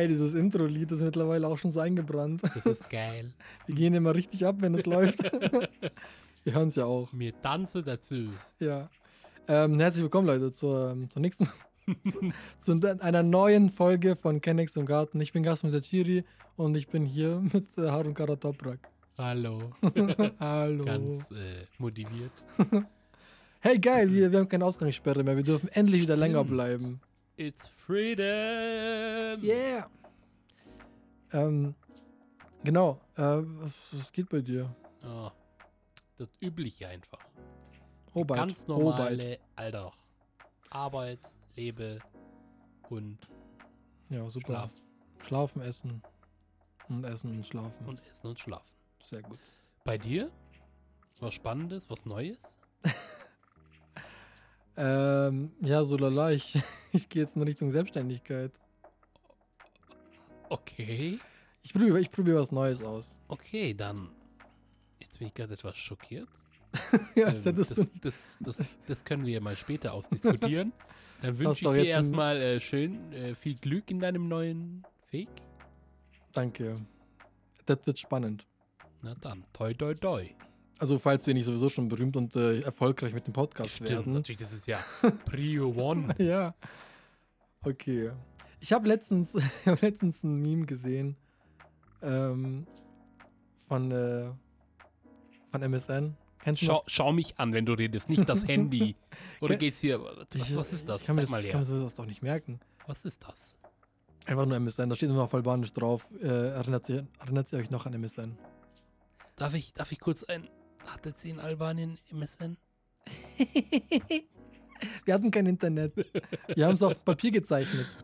Ey, dieses Intro-Lied ist mittlerweile auch schon so eingebrannt. Das ist geil. Wir gehen immer richtig ab, wenn es läuft. Wir hören es ja auch. Mir tanze dazu. Ja. Ähm, herzlich willkommen, Leute, zur, ähm, zur nächsten, zu, einer neuen Folge von Kennex im Garten. Ich bin Gasmus Chiri und ich bin hier mit äh, Harun Karatoprak. Hallo. Hallo. Ganz äh, motiviert. Hey, geil, wir, wir haben keine Ausgangssperre mehr. Wir dürfen endlich wieder länger bleiben. It's freedom. Yeah. Ähm, genau. Äh, was, was geht bei dir? Oh, das Übliche einfach. Robert. Ganz normale, Alter. Arbeit, lebe und Ja, super. schlafen. Schlafen, essen. Und essen und schlafen. Und essen und schlafen. Sehr gut. Bei dir? Was Spannendes, was Neues? Ähm, ja, so lala, ich, ich gehe jetzt in Richtung Selbstständigkeit. Okay. Ich probiere ich probier was Neues aus. Okay, dann. Jetzt bin ich gerade etwas schockiert. ja, Ähm, das das, das, das, das können wir ja mal später ausdiskutieren. Dann wünsche ich dir jetzt erstmal äh, schön äh, viel Glück in deinem neuen Weg. Danke. Das wird spannend. Na dann, toi toi toi. Also, falls wir nicht sowieso schon berühmt und äh, erfolgreich mit dem Podcast Stimmt, werden. natürlich, das ist ja Prio One. Ja. Okay. Ich habe letztens, hab letztens ein Meme gesehen ähm, von, äh, von MSN. Kennst du Schau, mich an, wenn du redest, nicht das Handy. Oder geht's hier? Was, Ich- was ist das? Ich kann mir das, mal ich kann her. mir das doch nicht merken. Was ist das? Einfach nur MSN. Da steht nur auf Albanisch drauf. Äh, erinnert, ihr, erinnert ihr euch noch an MSN? Darf ich, darf ich kurz ein. Hattet sie in Albanien MSN? Wir hatten kein Internet. Wir haben es auf Papier gezeichnet.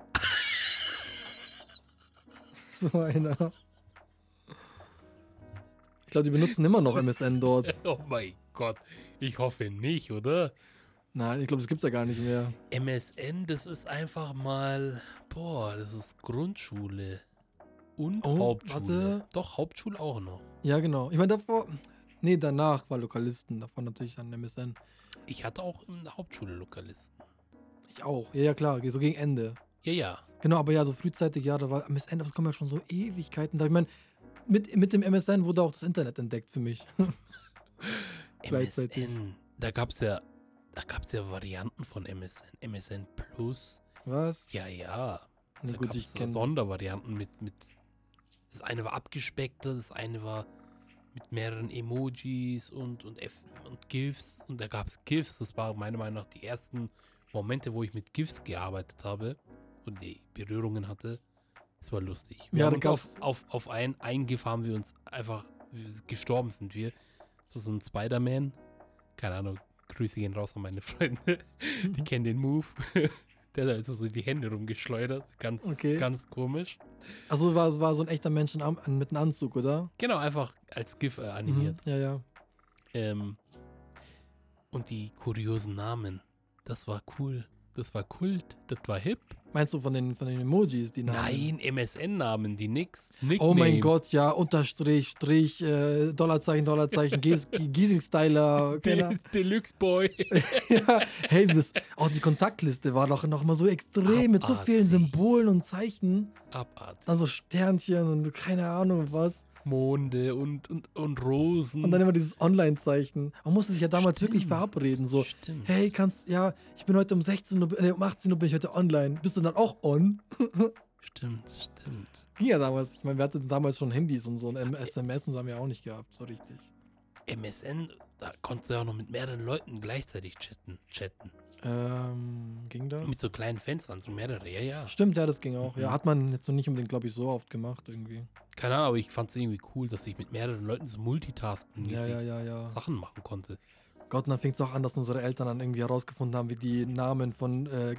So einer. Ich glaube, die benutzen immer noch MSN dort. Oh mein Gott. Ich hoffe nicht, oder? Nein, ich glaube, das gibt's ja gar nicht mehr. MSN, das ist einfach mal. Boah, das ist Grundschule. Und Oh, Hauptschule. warte. Doch, Hauptschule auch noch. Ja, genau. Ich meine, davor. Nee, danach war Lokalisten. Davon natürlich an MSN. Ich hatte auch in der Hauptschule Lokalisten. Ich auch. Ja, ja, klar. So gegen Ende. Ja, ja. Genau, aber ja, so frühzeitig, ja, da war MSN, das kommen ja schon so Ewigkeiten. Da, ich meine, mit, mit dem MSN wurde auch das Internet entdeckt für mich. Gleichzeitig. MSN. Da gab's ja. Da gab's ja Varianten von MSN. MSN Plus. Was? Ja, ja. Nee, da gut, ich kenne. Sondervarianten mit, mit. Das eine war abgespeckter, das eine war mit mehreren Emojis und, und, F und GIFs. Und da gab es GIFs. Das war meiner Meinung nach die ersten Momente, wo ich mit GIFs gearbeitet habe und die Berührungen hatte. Es war lustig. Wir Ja, haben uns auf, auf, auf ein, ein GIF haben wir uns einfach gestorben sind wir. So, so ein Spider-Man. Keine Ahnung. Grüße gehen raus an meine Freunde. Die kennen den Move. Der hat also so die Hände rumgeschleudert. Ganz, Okay. ganz komisch. Also war, war so ein echter Mensch in mit einem Anzug, oder? Genau, einfach als GIF äh, animiert. Mhm. Ja, ja. Ähm, und die kuriosen Namen. Das war cool. Das war Kult. Das war hip. Meinst du von den, von den Emojis, die Namen? Nein, MSN-Namen, die nix. Oh mein Nickname. Gott, ja, Unterstrich, Strich, äh, Dollarzeichen, Dollarzeichen, Gies, Giesing-Styler. De Deluxe Boy. ja, hey, das, oh, die Kontaktliste war doch noch mal so extrem mit so vielen Abartig. Symbolen und Zeichen. Abartig. Dann so Sternchen und keine Ahnung was. Monde und, und, und Rosen. Und dann immer dieses Online-Zeichen. Man musste sich ja damals wirklich Stimmt. verabreden. So, Stimmt. hey, kannst, ja, ich bin heute um 16 Uhr, nee, um 18 Uhr bin ich heute online. Bist du dann auch on? Stimmt, stimmt. Ging ja damals. Ich meine, wir hatten damals schon Handys und so ein SMS und so haben wir auch nicht gehabt, so richtig. MSN, da konntest du ja auch noch mit mehreren Leuten gleichzeitig chatten. chatten. Ähm, ging das? Mit so kleinen Fenstern, so mehrere, ja, ja. Stimmt, ja, das ging auch. Ja, Mhm. hat man jetzt noch nicht unbedingt, glaube ich, so oft gemacht irgendwie. Keine Ahnung, aber ich fand es irgendwie cool, dass ich mit mehreren Leuten so multitasken Ja, ja, ja, ja. Sachen machen konnte. Gott, und dann fing es auch an, dass unsere Eltern dann irgendwie herausgefunden haben, wie die Namen von äh,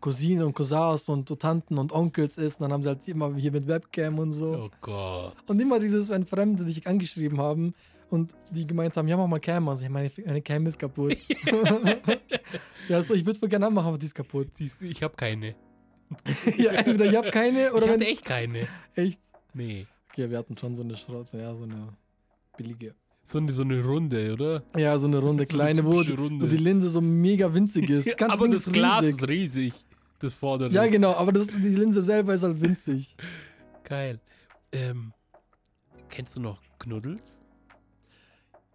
Cousinen und Cousins und Tanten und Onkels ist. Und dann haben sie halt immer hier mit Webcam und so. Oh Gott. Und immer dieses, wenn Fremde dich angeschrieben haben und die gemeint haben, ja, mach mal Cam. Also ich meine, meine Cam ist kaputt. ja, so, ich würde voll gerne anmachen, aber die ist kaputt. Siehst du, ich habe keine. ja, entweder ich habe keine oder ich hatte echt keine. Echt? Nee. Okay, wir hatten schon so eine Schrott, ja, so eine billige. So eine, so eine Runde, oder? Ja, so eine runde So eine kleine, wo, typische Runde. wo die Linse so mega winzig ist. Das ganze Aber das ist Glas riesig. ist riesig. das vordere. Ja, genau, aber das, die Linse selber ist halt winzig. Geil. Ähm, kennst du noch Knuddels?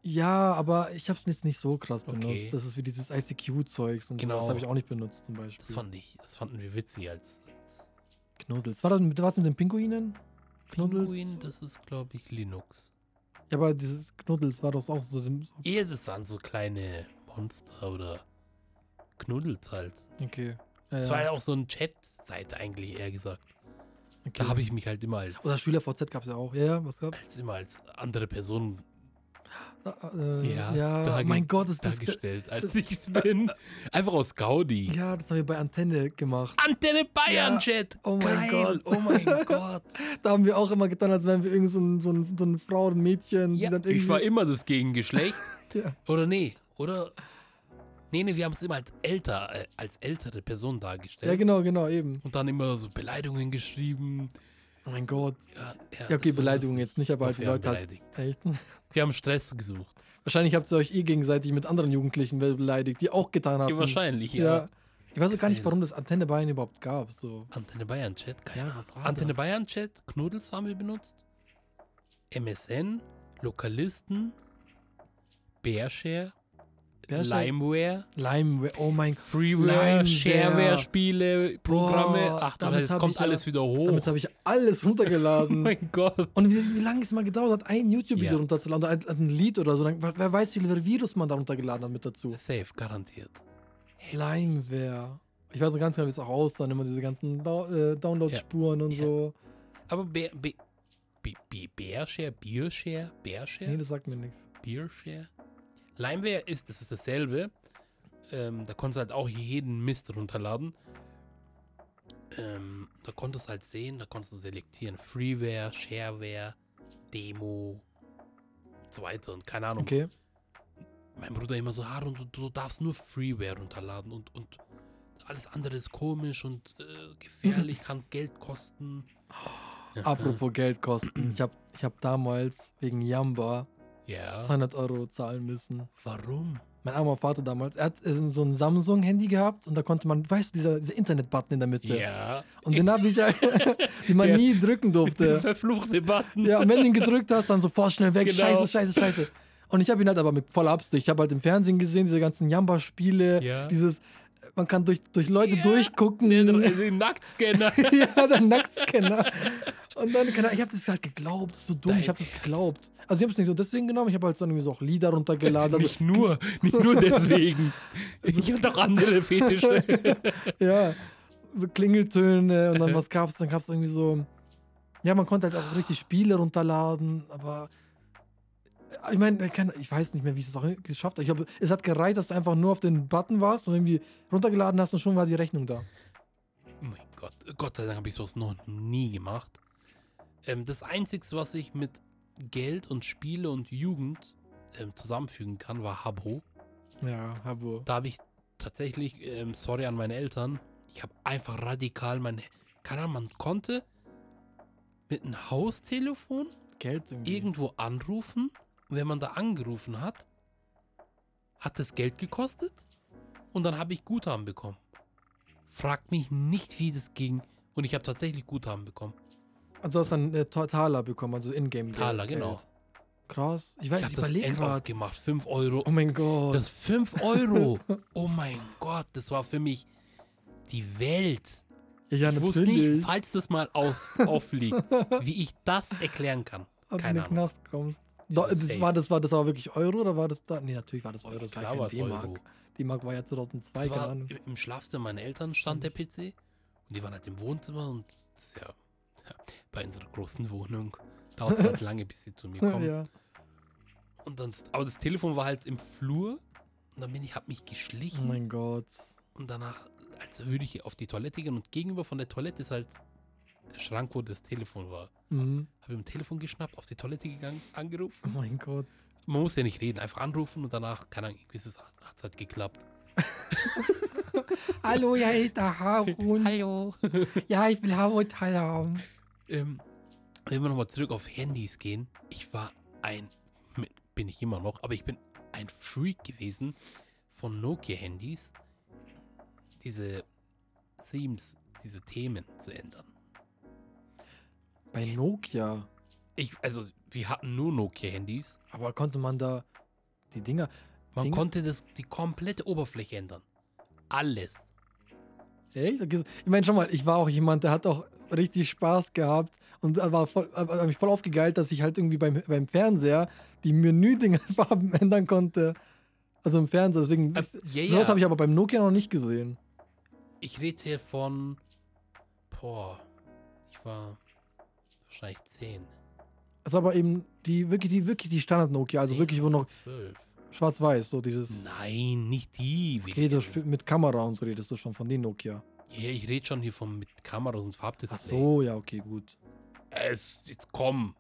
Ja, aber ich habe es jetzt nicht so krass benutzt. Okay. Das ist wie dieses ICQ-Zeugs und Genau. so. Das habe ich auch nicht benutzt zum Beispiel. Das fand ich, das fanden wir witzig als, als Knuddels. War das mit, was mit den Pinguinen? Knuddels? Pinguin, das ist, glaube ich, Linux. Ja, aber dieses Knuddels war doch auch so. so Ja, das waren so kleine Monster oder Knuddels halt. okay. Das Ja, war ja auch so eine Chat-Seite eigentlich, eher gesagt. okay. Da habe ich mich halt immer als, Oder SchülerVZ gab es ja auch. Ja, ja, was gab's? als immer als andere Person Ah, äh, Ja, ja, mein Gott, ist das. dargestellt, als ich es bin. Einfach aus Gaudi. Ja, das haben wir bei Antenne gemacht. Antenne Bayern Ja. Chat. Oh mein Geil. Gott. Oh mein Gott. Da haben wir auch immer getan, als wären wir irgend so, ein, so, ein, so eine Frau und Mädchen. Ja, ich war immer das Gegengeschlecht. Ja. Oder nee, oder? Nee, nee, wir haben es immer als älter, äh, als ältere Person dargestellt. ja, genau, genau, eben. Und dann immer so Beleidigungen geschrieben. Oh mein Gott. Ja, Ja, okay, Beleidigung jetzt nicht, aber halt die Leute halt. Echt? Wir haben Stress gesucht. Wahrscheinlich habt ihr euch eh gegenseitig mit anderen Jugendlichen beleidigt, die auch getan haben. Ja, wahrscheinlich, ja. Ja. Ich weiß auch gar nicht, warum das Antenne Bayern überhaupt gab. So. Antenne Bayern Chat, keine Ja, Ahnung. was war Antenne das? Bayern Chat, Knuddels haben wir benutzt. MSN, Lokalisten, Bearshare? Limeware, Limeware, oh mein Freeware, Limeware. Shareware-Spiele, Programme. Boah, Ach hab kommt ja- alles wieder hoch. Damit habe ich alles oh runtergeladen. mein Gott. Und wie, wie lange es mal gedauert hat, ein YouTube-Video Ja. runterzuladen oder ein, ein Lied oder so. Dann, wer weiß, wie viele Virus man da runtergeladen hat mit dazu. Safe, garantiert. Limeware. Ich weiß noch ganz genau, wie es auch aussah. Immer diese ganzen äh, Download-Spuren und Ja. so. Aber Be Be Be Be Bearshare, Beershare, Bearshare, Nee, das sagt mir nichts. Beershare. Limeware ist, das ist dasselbe. Ähm, da konntest du halt auch jeden Mist runterladen. Ähm, da konntest du halt sehen, da konntest du selektieren. Freeware, Shareware, Demo und so weiter und keine Ahnung. Okay. Mein Bruder immer so, Harun, du, du darfst nur Freeware runterladen und, und alles andere ist komisch und äh, gefährlich, kann Geld kosten. Apropos Geldkosten. Ich habe ich hab damals wegen Yamba Ja. 200 Euro zahlen müssen. Warum? Mein armer Vater damals. Er hat so ein Samsung-Handy gehabt und da konnte man, weißt du, dieser, dieser Internet-Button in der Mitte. Ja. Und den habe ich, den man Ja. nie drücken Der durfte. verfluchte Button. Ja, und wenn du ihn gedrückt hast, dann sofort schnell weg. Genau. Scheiße, scheiße, scheiße. Und ich habe ihn halt aber mit voller Absicht. Ich habe halt im Fernsehen gesehen, diese ganzen Jamba-Spiele, Ja. dieses, man kann durch, durch Leute Ja. durchgucken. Der, der Nacktscanner. ja, der Nacktscanner. Und dann, keine Ahnung, ich habe das halt geglaubt. So dumm, Dein ich habe das geglaubt. Also ich habe es nicht so deswegen genommen, ich habe halt dann irgendwie so auch Lieder runtergeladen. Also, nicht nur, nicht nur deswegen. Ich habe doch andere Fetische. ja, so Klingeltöne und dann was gab's? Dann gab's irgendwie so. Ja, man konnte halt auch richtig Spiele runterladen, aber äh, ich meine, ich weiß nicht mehr, wie ich es auch geschafft habe. Ich glaube, es hat gereicht, dass du einfach nur auf den Button warst und irgendwie runtergeladen hast und schon war die Rechnung da. Oh mein Gott. Gott sei Dank habe ich sowas noch nie gemacht. Ähm, das Einzige, was ich mit Geld und Spiele und Jugend ähm, zusammenfügen kann, war Habbo. Ja, Habo. Da habe ich tatsächlich, ähm, sorry an meine Eltern, ich habe einfach radikal mein, keine Ahnung, man konnte mit einem Haustelefon Geld irgendwie. irgendwo anrufen. Und wenn man da angerufen hat, hat das Geld gekostet und dann habe ich Guthaben bekommen. Fragt mich nicht, wie das ging. Und ich habe tatsächlich Guthaben bekommen. Also du hast dann äh, Ta- Taler bekommen, also Ingame Geld. Taler, genau. Krass. Ich Ich weiß, habe ich das End aufgemacht. 5 Euro. Oh mein Gott. Das 5 Euro. Oh mein Gott, das war für mich die Welt. ja, ich wusste nicht, falls das mal aus, auffliegt, wie ich das erklären kann. ob Keine Ahnung. Knast kommst. Das, safe. war, das, war, das war wirklich Euro oder war das da? Nee, natürlich war das Euro. Das war Klar kein war's D-Mark. D-Mark war ja 2002, Das war im- im Schlafzimmer meiner Eltern stand der PC und die waren halt im Wohnzimmer und das ist ja bei unserer großen Wohnung dauert es halt lange, bis sie zu mir kommen. ja. Und dann, aber das Telefon war halt im Flur und dann bin ich, hab mich Oh geschlichen mein Gott. und danach, als würde ich auf die Toilette gehen und gegenüber von der Toilette ist halt der Schrank, wo das Telefon war. Mhm. Habe ich ein Telefon geschnappt, auf die Toilette gegangen, Oh angerufen. mein Gott. Man muss ja nicht reden, einfach anrufen und danach, keine Ahnung, irgendwie hat es halt geklappt. Hallo, ja, ich da Harun. Hallo. Ja, ich will Harun haben. Ähm, wenn wir nochmal zurück auf Handys gehen, ich war ein, bin ich immer noch, aber ich bin ein Freak gewesen von Nokia-Handys. Diese Themes, diese Themen zu ändern. Bei Nokia. Ich, also, wir hatten nur Nokia-Handys. Aber konnte man da die Dinger. Man Dinge- konnte das, die komplette Oberfläche ändern. Alles. Echt? Ich meine, schon mal, ich war auch jemand, der hat auch richtig Spaß gehabt und war voll, hat mich voll aufgegeilt, dass ich halt irgendwie beim, beim Fernseher die Menüdinger-Farben ändern konnte. Also im Fernseher. Deswegen. Äh, ja, Sowas habe ich aber beim Nokia noch nicht gesehen. Ich rede hier von. Boah. Ich war wahrscheinlich 10. Das ist aber eben die wirklich die wirklich die Standard Nokia, also 10 wirklich wo noch 12. schwarz-weiß, so dieses. Nein, nicht die. Okay, du spiel- mit Kamera und so redest du schon von den Nokia. Ja, ich rede schon hier von mit Kameras und Ach Farbdisplay. so, ja, okay, gut. Es, jetzt komm.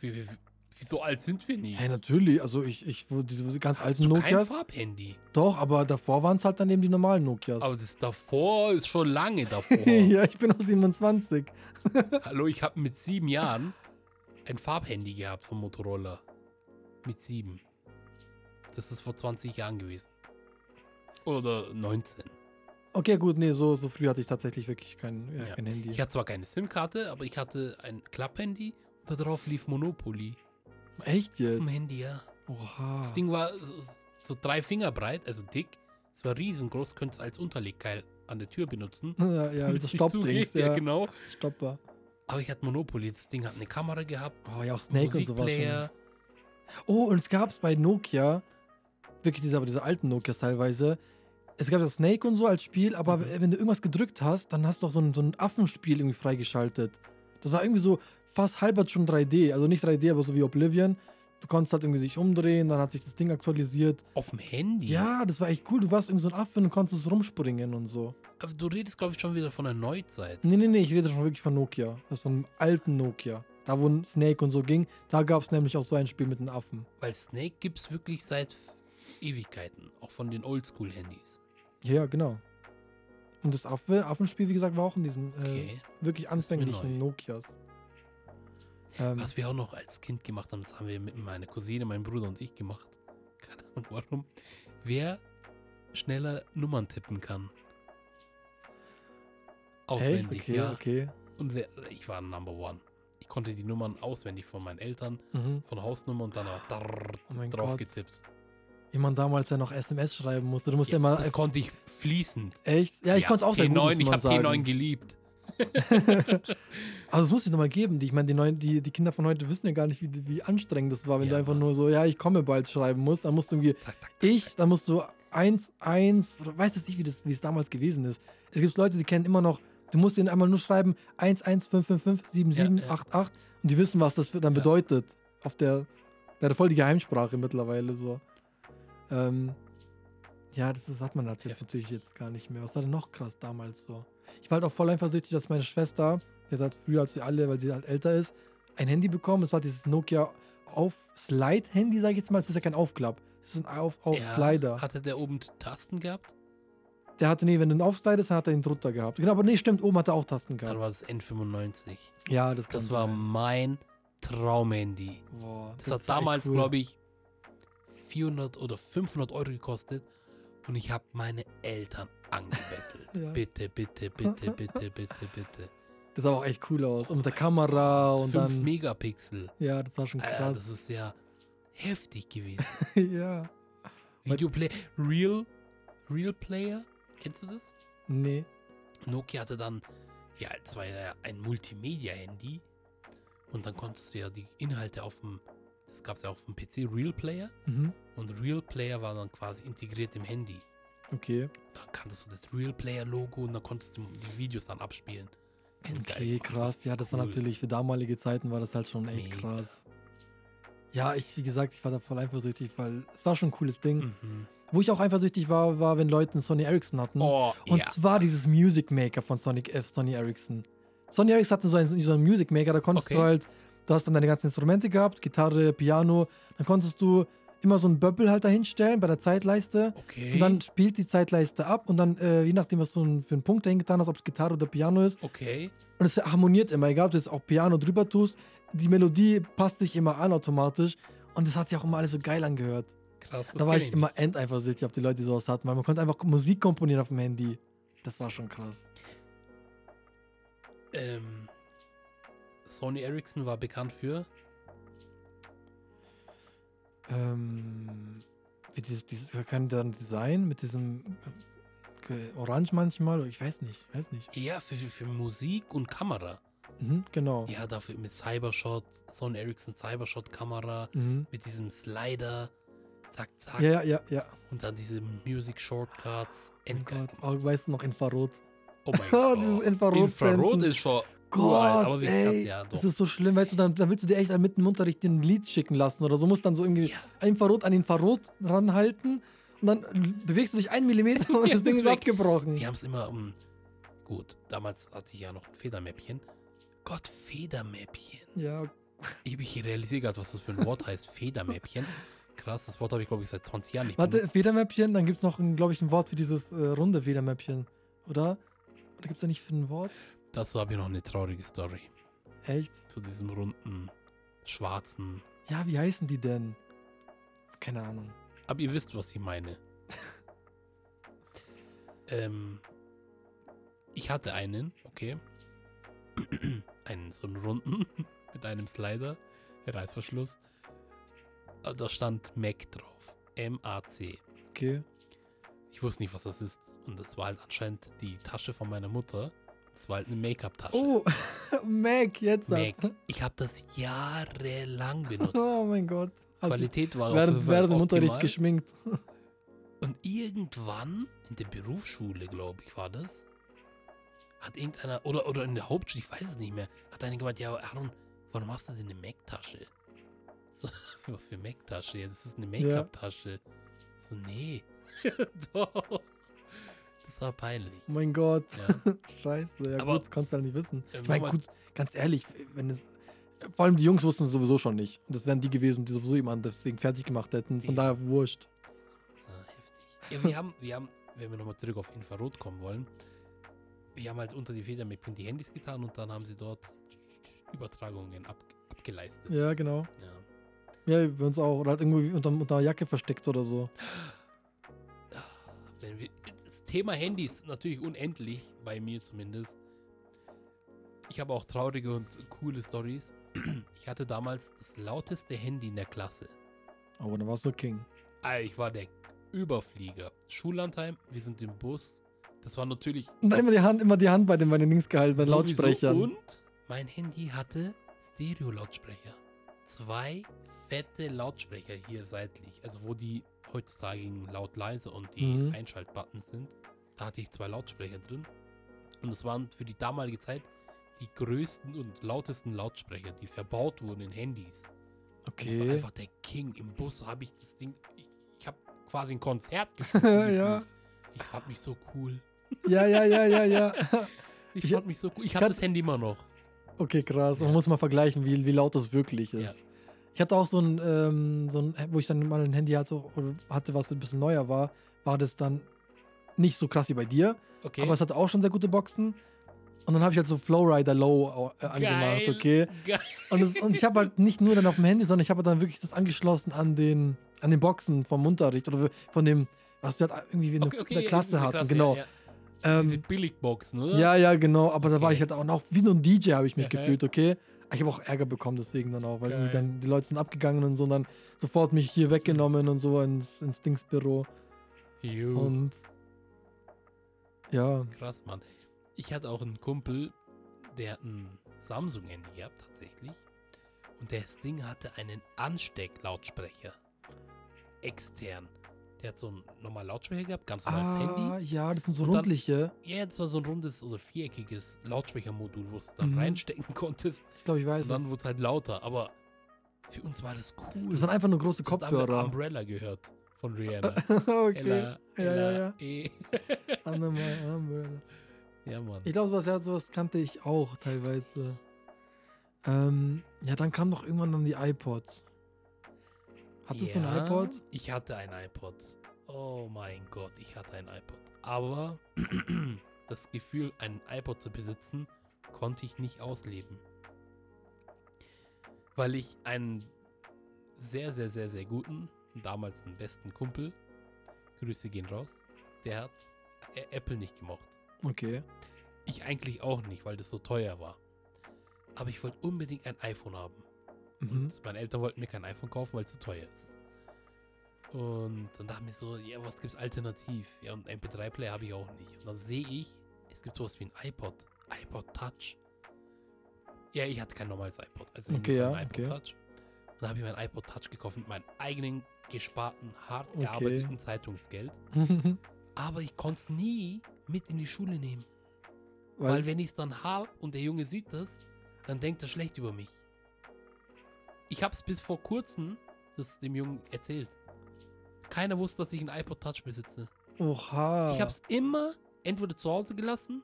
Wie, wie, wie so alt sind wir nicht? Hey, natürlich, also ich, ich, diese ganz Hast alten du kein Nokias. Farbhandy? Doch, aber davor waren es halt dann eben die normalen Nokias. Aber das davor ist schon lange davor. ja, ich bin auch 27. Hallo, ich habe mit sieben Jahren ein Farbhandy gehabt vom Motorola. Mit sieben. Das ist vor 20 Jahren gewesen. Oder 19. Okay, gut, nee, so, so früh hatte ich tatsächlich wirklich kein, ja, Ja. kein Handy. Ich hatte zwar keine SIM-Karte, aber ich hatte ein Klapphandy und darauf lief Monopoly. Echt Auf jetzt? dem Handy, ja. Oha. Das Ding war so, so drei Finger breit, also dick. Es war riesengroß, könntest als Unterlegkeil an der Tür benutzen. ja, ja, damit das Stoppdings, ja, Ja, genau. Stopper. Aber ich hatte Monopoly. Das Ding hat eine Kamera gehabt. Oh ja, auch Snake und sowas. Schon. Oh, und es gab es bei Nokia, wirklich diese, aber diese alten Nokias teilweise, es gab ja Snake und so als Spiel, aber Mhm. wenn du irgendwas gedrückt hast, dann hast du auch so ein, so ein Affenspiel irgendwie freigeschaltet. Das war irgendwie so fast halber schon 3D, also nicht 3D, aber so wie Oblivion. Du konntest halt irgendwie sich umdrehen, dann hat sich das Ding aktualisiert. Auf dem Handy. Ja, das war echt cool. Du warst irgendwie so ein Affe und konntest rumspringen und so. Aber du redest, glaube ich, schon wieder von der Neuzeit. Nee, nee, nee, ich rede schon wirklich von Nokia. Das ist von einem alten Nokia. Da, wo Snake und so ging, da gab es nämlich auch so ein Spiel mit einem Affen. Weil Snake gibt es wirklich seit Ewigkeiten. Auch von den Oldschool-Handys. Ja, genau. Und das Affe, Affenspiel, wie gesagt, war auch in diesen äh, Okay. wirklich das anfänglichen. Nokias. Ähm, Was wir auch noch als Kind gemacht haben, das haben wir mit meiner Cousine, meinem Bruder und ich gemacht. Keine Ahnung warum. Wer schneller Nummern tippen kann. Auswendig? Okay, ja. okay. Und ich war Number One. Ich konnte die Nummern auswendig von meinen Eltern, Mhm. von Hausnummer und dann auch Oh drauf Gott. getippt. Wie man damals ja noch SMS schreiben musste. Du musst ja, Ja, immer. das konnte ich fließend. echt? Ja, ich konnte es auch sehr gut, T9, ich habe sagen. T9 geliebt. Also, das muss ich nochmal geben. Die, ich meine, die, neuen, die, die Kinder von heute wissen ja gar nicht, wie, wie anstrengend das war, wenn du Ja, einfach Mann. nur so, ja, ich komme bald schreiben musst. Dann musst du irgendwie Tak, tak, tak, Ich, da musst du 1, 1, oder weißt du nicht, wie das, wie es damals gewesen ist. Es gibt Leute, die kennen immer noch, du musst ihnen einmal nur schreiben 1, 1, 5, 5, 5, 7, 7, Ja, ja. 8, 8 und die wissen, was das dann Ja. bedeutet. Auf der, wäre voll die Geheimsprache mittlerweile so. Ähm, ja, das, ist, hat man halt jetzt Ja. natürlich jetzt gar nicht mehr. Was war denn noch krass damals so? Ich war halt auch voll eifersüchtig, dass meine Schwester, die hat halt früher als wir alle, weil sie halt älter ist, ein Handy bekommen. Das war dieses Nokia auf Slide-Handy, sag ich jetzt mal. Das ist ja kein Aufklapp. Das ist ein auf, auf Ja, Slider. Hatte der oben Tasten gehabt? Der hatte, nee, wenn du ihn aufslidest, dann hat er ihn drunter gehabt. Genau, aber nee, stimmt, oben hat er auch Tasten Dann gehabt. war das N95. Ja, das kann Das war sein. mein Traumhandy. Boah, Das, hat damals, glaube ich, 400 oder 500 Euro gekostet. Und ich habe meine Eltern angebettelt. Ja. Bitte, bitte, bitte, bitte, bitte, bitte. Das sah auch echt cool aus. Und mit der Kamera und 5 dann. Megapixel. Ja, das war schon Alter, das krass. ist ja heftig gewesen. ja. Videoplay. Real, Real Player. Kennst du das? Nee. Nokia hatte dann, ja, es war ja ein Multimedia-Handy. Und dann konntest du ja die Inhalte auf dem, das gab es ja auf dem PC, Real Player. Mhm. Und Real Player war dann quasi integriert im Handy. Okay. Dann kanntest du das Real Player Logo und dann konntest du die Videos dann abspielen. Echt Okay, krass. Ja, das war Cool. natürlich für damalige Zeiten war das halt schon echt Mega. krass. Ja, ich, wie gesagt, ich war da voll eifersüchtig, weil es war schon ein cooles Ding. Mhm. Wo ich auch eifersüchtig war, war, wenn Leute einen Sony Ericsson hatten. Oh, Und ja. zwar dieses Music Maker von Sonic, äh, Sony Ericsson. Sony Ericsson hatte so einen, so einen Music Maker, da konntest Okay. du halt, du hast dann deine ganzen Instrumente gehabt, Gitarre, Piano, dann konntest du immer so einen Böppel halt dahinstellen bei der Zeitleiste. Okay. Und dann spielt die Zeitleiste ab und dann, äh, je nachdem, was du für einen Punkt dahin getan hast, ob es Gitarre oder Piano ist, okay. und es harmoniert immer, egal ob du jetzt auch Piano drüber tust, die Melodie passt sich immer an automatisch und das hat sich auch immer alles so geil angehört. Krass. Das da war ich immer endeifersüchtig, ob die Leute sowas hatten, weil man konnte einfach Musik komponieren auf dem Handy. Das war schon krass. Ähm, Sony Ericsson war bekannt für. Ähm, wie dieses, dieses kann dann Design mit diesem äh, Orange manchmal, ich weiß nicht, weiß nicht. Ja, für, für Musik und Kamera. Mhm, genau. Ja, dafür mit Cybershot, Sony Ericsson Cybershot-Kamera, Mhm. mit diesem Slider. Zack, zack. Ja, ja, ja. Und dann diese Music Shortcuts. Oh. Gott. Oh, weißt du noch Infrarot? Oh mein Gott. dieses Infrarot. Infrarot ist schon uralt, aber wie ey, ja, das ist so schlimm, weißt du, dann, dann willst du dir echt mitten im Unterricht den Lied schicken lassen oder so, musst dann so irgendwie Ja. Infrarot an Infrarot ranhalten und dann bewegst du dich einen Millimeter und Ja, das Ding ist ist weg. abgebrochen. Wir haben es immer um. Gut, damals hatte ich ja noch ein Federmäppchen. Gott, Federmäppchen. Ja, Ich, ich realisiere gerade, was das für ein Wort heißt. Federmäppchen. Krass, das Wort habe ich, glaube ich, seit 20 Jahren nicht warte, benutzt. Federmäppchen, dann gibt es noch, glaube ich, ein Wort für dieses äh, runde Federmäppchen, oder? Oder gibt es da nicht für ein Wort? Dazu habe ich noch eine traurige Story. Echt? Zu diesem runden, schwarzen. Ja, wie heißen die denn? Keine Ahnung. Aber ihr wisst, was ich meine. ähm, ich hatte einen, okay. einen so einen runden mit einem Slider, Reißverschluss. Da stand Mac drauf. M-A-C. Okay. Ich wusste nicht, was das ist. Und das war halt anscheinend die Tasche von meiner Mutter. Das war halt eine Make-up-Tasche. Oh, Mac, jetzt Mac. Ich habe das jahrelang benutzt. Oh mein Gott. Also, Qualität war auf während, jeden Fall während dem Unterricht geschminkt. Und irgendwann in der Berufsschule, glaube ich, war das, hat irgendeiner, oder, oder in der Hauptschule, ich weiß es nicht mehr, hat einer gemeint, ja, Aaron, warum hast du denn eine Mac-Tasche? So, für Mac-Tasche? Ja, das ist eine Ja. Make-up-Tasche. So, nee. Doch. Das war peinlich. Oh mein Gott. Ja. Scheiße. Ja, Aber- gut, das kannst du halt nicht wissen. Äh, Ich meine, gut, ganz ehrlich, wenn es. Vor allem die Jungs wussten es sowieso schon nicht. Und das wären die gewesen, die sowieso jemanden deswegen fertig gemacht hätten. Von Eben. daher wurscht. Ah, heftig. Ja, wir haben, wir haben, wenn wir nochmal zurück auf Infrarot kommen wollen, wir haben halt unter die Federmäppchen die Handys getan und dann haben sie dort Übertragungen ab, abgeleistet. Ja, genau. Ja. Ja, bei uns auch. Oder halt irgendwie unter, unter der Jacke versteckt oder so. Ah, Wenn wir, das Thema Handys natürlich unendlich, bei mir zumindest. Ich habe auch traurige und coole Stories. Ich hatte damals das lauteste Handy in der Klasse. Aber dann warst du King. Ich war der Überflieger. Schullandheim, wir sind im Bus. Das war natürlich Und dann immer die Hand, immer die Hand bei den, bei den Dings gehalten, bei den. Lautsprechern. Und mein Handy hatte Stereo-Lautsprecher. Zwei fette Lautsprecher hier seitlich. Also wo die heutzutage laut leise und die Mhm. Einschaltbuttons sind. Da hatte ich zwei Lautsprecher drin. Und das waren für die damalige Zeit die größten und lautesten Lautsprecher, die verbaut wurden in Handys. Und Ich war Okay. einfach der King. Im Bus habe ich das Ding. Ich, ich habe quasi ein Konzert gespielt. Ja. Ich fand mich so cool. Ja, ja, ja, ja, ja. Ich, Ich- fand mich so cool. Ich habe das Handy immer noch. Okay, krass. Man Ja. muss mal vergleichen, wie, wie laut das wirklich Ja. Ich hatte auch so ein, ähm, so ein, wo ich dann mal ein Handy hatte, oder hatte, was ein bisschen neuer war, war das dann nicht so krass wie bei dir, Okay. aber es hatte auch schon sehr gute Boxen. Und dann habe ich halt so Flowrider Low äh, angemacht, Geil. okay? Geil. Und, es, und ich habe halt nicht nur dann auf dem Handy, sondern ich habe dann wirklich das angeschlossen an den, an den Boxen vom Unterricht oder von dem, was wir halt irgendwie in, Okay, der- okay, der Klasse hatten, Klasse, genau. Ja, ja. Diese Ähm, Billigboxen, oder? ja, ja, genau. Aber da war Okay. ich halt auch noch wie so ein DJ, habe ich mich Aha. gefühlt, okay? Ich habe auch Ärger bekommen deswegen dann auch, weil Geil. dann die Leute sind abgegangen und so und dann sofort mich hier weggenommen und so ins, ins Dingsbüro. Jo, Und ja, krass, Mann. Ich hatte auch einen Kumpel, der hat ein Samsung-Handy gehabt, tatsächlich. Und das Ding hatte einen Anstecklautsprecher. Extern. Der hat so einen normalen Lautsprecher gehabt, ganz normales ah, Handy. ja, das sind so rundliche. Ja, das war so ein rundes oder viereckiges Lautsprechermodul, wo du dann Mhm. reinstecken konntest. Ich glaube, ich weiß Und dann wurde es halt lauter. Aber für uns war das cool. Das waren einfach nur große Das haben Kopfhörer. Umbrella gehört von Rihanna. okay. Ella, Ja, ja, Ella, ja. eh. Andere Umbrella. Ja, Mann. Ich glaube, sowas, ja, sowas kannte ich auch teilweise. Ähm, ja, dann kam doch irgendwann dann die iPods. Hattest du ein Ja, iPod? Ich hatte ein iPod. Oh mein Gott, ich hatte ein iPod. Aber das Gefühl, ein iPod zu besitzen, konnte ich nicht ausleben. Weil ich einen sehr, sehr, sehr, sehr guten, damals einen besten Kumpel, Grüße gehen raus, der hat Ä- Apple nicht gemocht. Okay. Ich eigentlich auch nicht, weil das so teuer war. Aber ich wollte unbedingt ein iPhone haben. Mhm. Und meine Eltern wollten mir kein iPhone kaufen, weil es zu teuer ist. Und dann dachte ich mir so, ja, was gibt's alternativ? Ja, und MP3-Player habe ich auch nicht. Und dann sehe ich, es gibt sowas wie ein iPod. iPod Touch. Ja, ich hatte kein normales iPod. Also Okay, ja, ein iPod okay. Touch. Und dann habe ich mein iPod Touch gekauft mit meinem eigenen gesparten, hart gearbeiteten Zeitungsgeld. Aber ich konnte es nie mit in die Schule nehmen. Weil, Weil, wenn ich es dann habe und der Junge sieht das, dann denkt er schlecht über mich. Ich habe es bis vor kurzem das dem Jungen erzählt. Keiner wusste, dass ich ein iPod Touch besitze. oha. Ich habe es immer entweder zu Hause gelassen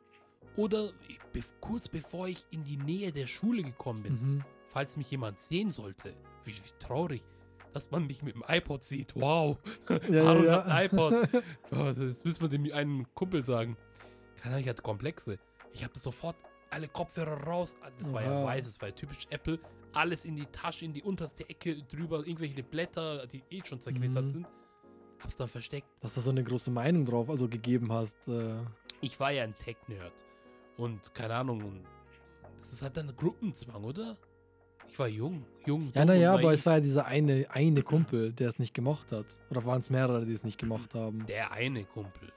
oder be kurz bevor ich in die Nähe der Schule gekommen bin, Mhm. falls mich jemand sehen sollte. Wie, wie traurig, dass man mich mit dem iPod sieht. Wow, Ja, Aaron ja, ein iPod. Das müssen wir dem einen Kumpel sagen. Keine Ahnung, ich hatte Komplexe. Ich habe sofort alle Kopfhörer raus. Das war ja weiß, das war ja typisch Apple. Alles in die Tasche, in die unterste Ecke drüber, irgendwelche Blätter, die eh schon zerknittert Mhm. sind. Hab's dann versteckt. Dass du so eine große Meinung drauf also gegeben hast. Äh, Ich war ja ein Tech-Nerd. Und keine Ahnung, und das ist halt dann ein Gruppenzwang, oder? Ich war jung, jung. ja, naja, aber es war ja dieser eine, eine Kumpel, der es nicht gemocht hat. Oder waren es mehrere, die es nicht gemocht haben? Der eine Kumpel.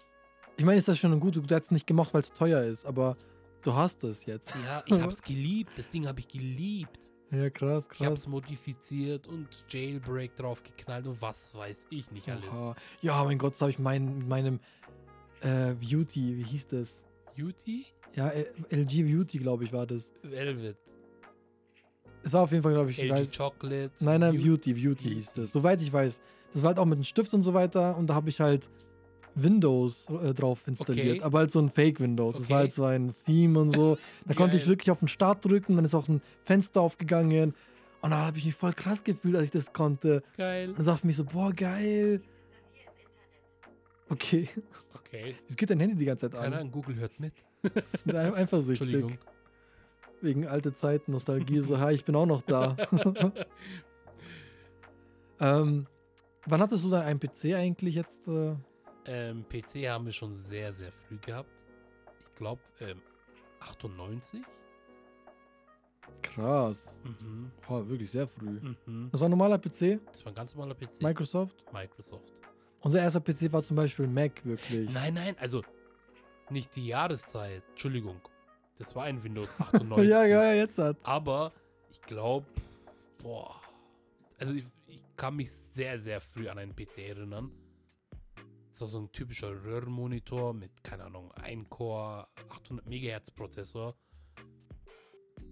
Ich meine, ist das schon gut, du hättest es nicht gemocht, weil es teuer ist, aber du hast es jetzt. Ja, ich hab's geliebt. Das Ding habe ich geliebt. Ja, krass, Ich habe krass. es modifiziert und Jailbreak drauf geknallt und was weiß ich nicht alles. Oha. Ja, mein Gott, das habe ich mein, mit meinem äh, Beauty, wie hieß das? Beauty? Ja, L- LG Beauty, glaube ich, war das. Velvet. Es war auf jeden Fall, glaube ich, ich LG weiß. Chocolate. Nein, nein, Beau- Beauty, Beauty hieß das. Soweit ich weiß. Das war halt auch mit einem Stift und so weiter und da habe ich halt Windows äh, drauf installiert, Okay. aber halt so ein Fake Windows. Das war Okay. halt so ein Theme und so. Da konnte ich wirklich auf den Start drücken, dann ist auch ein Fenster aufgegangen und da habe ich mich voll krass gefühlt, als ich das konnte. Geil. Und dann sagte ich mich so, boah, geil. Okay. Okay. Wieso geht dein Handy die ganze Zeit Keine an? Ahnung, Google hört mit. Das ist ein- eifersüchtig. Entschuldigung. Wegen alte Zeiten, Nostalgie, so, hi, ich bin auch noch da. ähm, wann hattest du dann einen PC eigentlich jetzt? Äh, ähm, PC haben wir schon sehr, sehr früh gehabt. Ich glaube, ähm, 98? krass. Mhm. Boah, wirklich sehr früh. Mhm. Das war ein normaler PC, Das war ein ganz normaler PC. Microsoft. Microsoft. Unser erster PC war zum Beispiel Mac, wirklich. Nein, nein, also nicht die Jahreszeit. Entschuldigung. Das war ein Windows 98. ja, ja, jetzt hat. Aber ich glaube, boah. Also ich, ich kann mich sehr, sehr früh an einen PC erinnern. Das war so ein typischer Röhrenmonitor mit, keine Ahnung, 1 Core, 800 Megahertz Prozessor.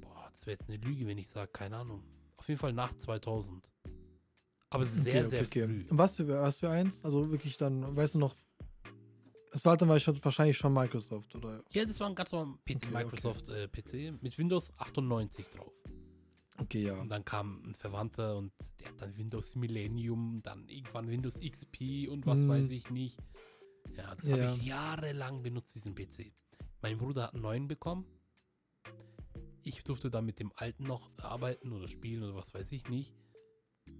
Boah, das wäre jetzt eine Lüge, wenn ich sage, keine Ahnung. Auf jeden Fall nach 2000. Aber sehr, Okay, sehr okay, früh. Und was für, was für eins? Also wirklich dann, weißt du noch, es war dann wahrscheinlich schon Microsoft, oder? Ja, das war ein ganz normaler PC, Okay. Microsoft Äh, PC mit Windows 98 drauf. Okay, ja. Und dann kam ein Verwandter und dann Windows Millennium, dann irgendwann Windows XP und was Hm. weiß ich nicht. Ja, das Ja. habe ich jahrelang benutzt, diesen PC. Mein Bruder hat einen neuen bekommen. Ich durfte dann mit dem alten noch arbeiten oder spielen oder was weiß ich nicht.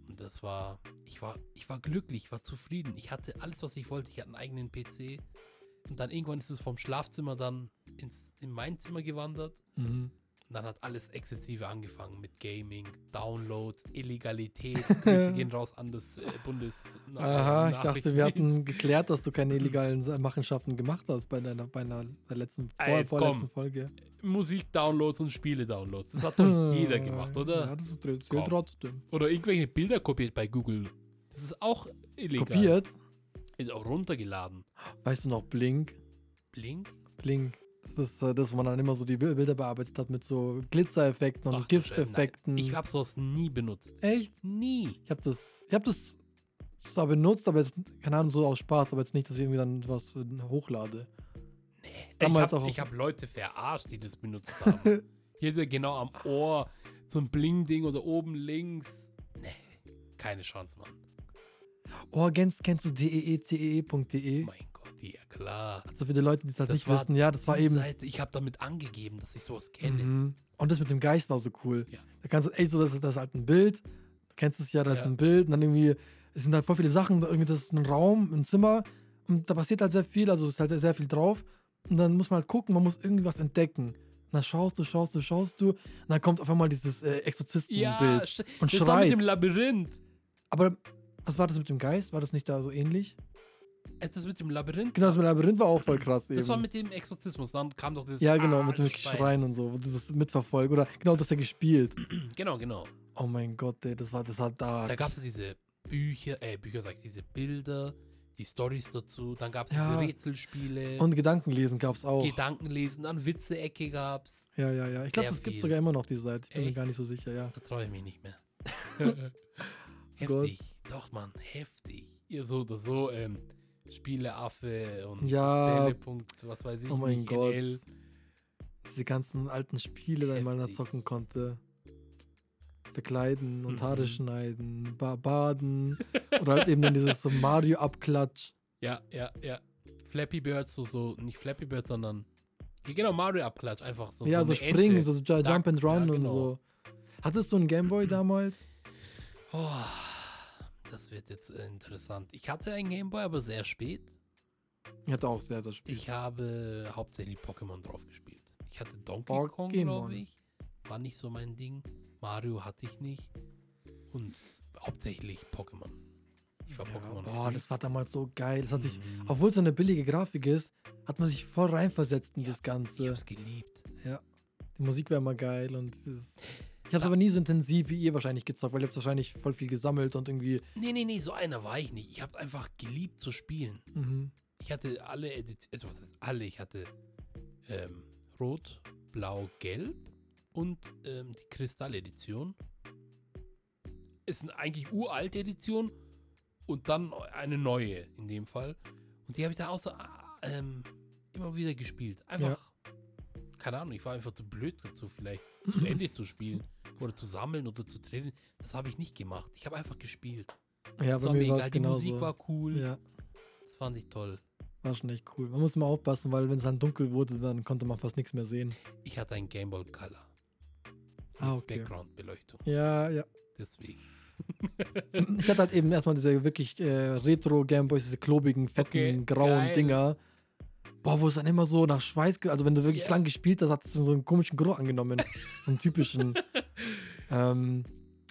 Und das war, ich war, ich war glücklich, ich war zufrieden. Ich hatte alles, was ich wollte. Ich hatte einen eigenen PC. Und dann irgendwann ist es vom Schlafzimmer dann ins, in mein Zimmer gewandert. Mhm. Und dann hat alles Exzessive angefangen mit Gaming, Downloads, Illegalität. Grüße gehen raus an das äh, Bundes. Aha, ich dachte, wir hatten geklärt, dass du keine illegalen Machenschaften gemacht hast bei deiner, bei einer der letzten, Ah, vor, jetzt vorletzten komm. Folge. Musik-Downloads und Spiele-Downloads. Das hat doch jeder gemacht, oder? Ja, das ist trotzdem. Trotzdem. Oder irgendwelche Bilder kopiert bei Google. Das ist auch illegal. Kopiert. Ist auch runtergeladen. Weißt du noch Blink? Blink? Blink. Das äh, das, wo man dann immer so die Bi- Bilder bearbeitet hat mit so Glitzereffekten und. GIF-Effekten. Ich habe sowas nie benutzt. Echt? Nie. Ich habe das, ich habe das zwar benutzt, aber jetzt, keine Ahnung, so aus Spaß, aber jetzt nicht, dass ich irgendwie dann was äh, hochlade. Nee. Damals ich auch habe hab Leute verarscht, die das benutzt haben. Hier ist ja genau am Ohr so ein Bling-Ding oder oben links. Nee, keine Chance, Mann. Oh, kennst, kennst du E deecee.de? Mein Gott, ja klar. Also für die Leute, die es halt Das nicht war wissen, ja, das war eben. Seite, ich habe damit angegeben, dass ich sowas kenne. Mhm. Und das mit dem Geist war so cool. Ja. Da kannst du, ey, so, das, ist- das ist halt ein Bild. Du kennst es ja, da ist Ja. ein Bild und dann irgendwie, es sind halt voll viele Sachen, irgendwie das ist ein Raum, ein Zimmer und da passiert halt sehr viel, also es ist halt sehr viel drauf. Und dann muss man halt gucken, man muss irgendwie was entdecken. Und dann schaust du, schaust du, schaust du. Und dann kommt auf einmal dieses äh, Exorzistenbild. st- und das war mit schreit. dem Labyrinth. Aber was war das mit dem Geist? War das nicht da so ähnlich? Als das mit dem Labyrinth Genau, das mit dem Labyrinth war auch voll krass eben. Das war mit dem Exorzismus. Dann kam doch dieses. ja, genau, Ah, mit dem das Schreien. Schreien und so, das mitverfolgt. Oder genau, das hat er gespielt. Genau, genau. Oh mein Gott, ey, das war, das war da. Da gab es diese Bücher, äh, Bücher sag ich, diese Bilder, die Stories dazu. Dann gab es Ja. diese Rätselspiele. Und Gedankenlesen gab es auch. Gedankenlesen, dann Witze-Ecke gab's. ja, ja, ja. Ich glaube, das gibt sogar immer noch die Seite. Ich bin mir Echt? gar nicht so sicher, ja. Da traue ich mich nicht mehr. Gott. heftig. Doch, Mann, heftig. Ihr so oder so, ähm, Spieleaffe und Ja. Spellepunkt, was weiß ich Oh mein Gott. NL. Diese ganzen alten Spiele, die man da zocken konnte. Bekleiden und Mhm. Haare schneiden, ba baden. oder halt eben dann dieses so Mario-Abklatsch. Ja, ja, ja. Flappy Birds, so, so, nicht Flappy Birds, sondern. Ja, genau, Mario Abklatsch, einfach so. ja, so, eine springen, Ente. so Ju- Jump and Ja, Run und genau. so. Hattest du einen Gameboy damals? Oh, das wird jetzt äh, interessant. Ich hatte einen Gameboy, aber sehr spät. Ich hatte auch sehr, sehr spät. Ich habe hauptsächlich Pokémon drauf gespielt. Ich hatte Donkey Kong, Pokémon. glaube ich. War nicht so mein Ding. Mario hatte ich nicht. Und hauptsächlich Pokémon. Ich war Ja, Pokémon. boah, das war damals so geil. Das hat sich, Mhm. obwohl es so eine billige Grafik ist, hat man sich voll reinversetzt in Ja, das Ich Ganze. hab's geliebt. Die Musik war immer geil und das, ich hab's Ja. aber nie so intensiv wie ihr wahrscheinlich gezockt, weil ihr habt wahrscheinlich voll viel gesammelt und irgendwie. Nee, nee, nee, so einer war ich nicht. Ich habe einfach geliebt zu spielen. Mhm. Ich hatte alle Editionen, also was heißt alle? Ich hatte ähm, Rot, Blau, Gelb und ähm, die Kristall-Edition. Ist eine eigentlich uralte Edition und dann eine neue in dem Fall. Und die habe ich da auch so ah, ähm, immer wieder gespielt. Einfach, keine Ahnung, ich war einfach zu blöd dazu, vielleicht zu Ende zu spielen oder zu sammeln oder zu trainieren. Das habe ich nicht gemacht. Ich habe einfach gespielt. Ja, das bei war mir mir war egal. Die genauso. Musik war cool. Ja, Das fand ich toll. war schon echt cool. Man muss immer aufpassen, weil wenn es dann dunkel wurde, dann konnte man fast nichts mehr sehen. Ich hatte ein Game Boy Color. Ah, okay. Background-Beleuchtung. Ja, ja. Deswegen. Ich hatte halt eben erstmal diese wirklich äh, Retro Gameboys, diese klobigen, fetten, Okay, grauen geil. Dinger. Boah, wo es dann immer so nach Schweiß, also wenn du wirklich Ja. lang gespielt hast, hat es so einen komischen Geruch angenommen. so einen typischen. ähm,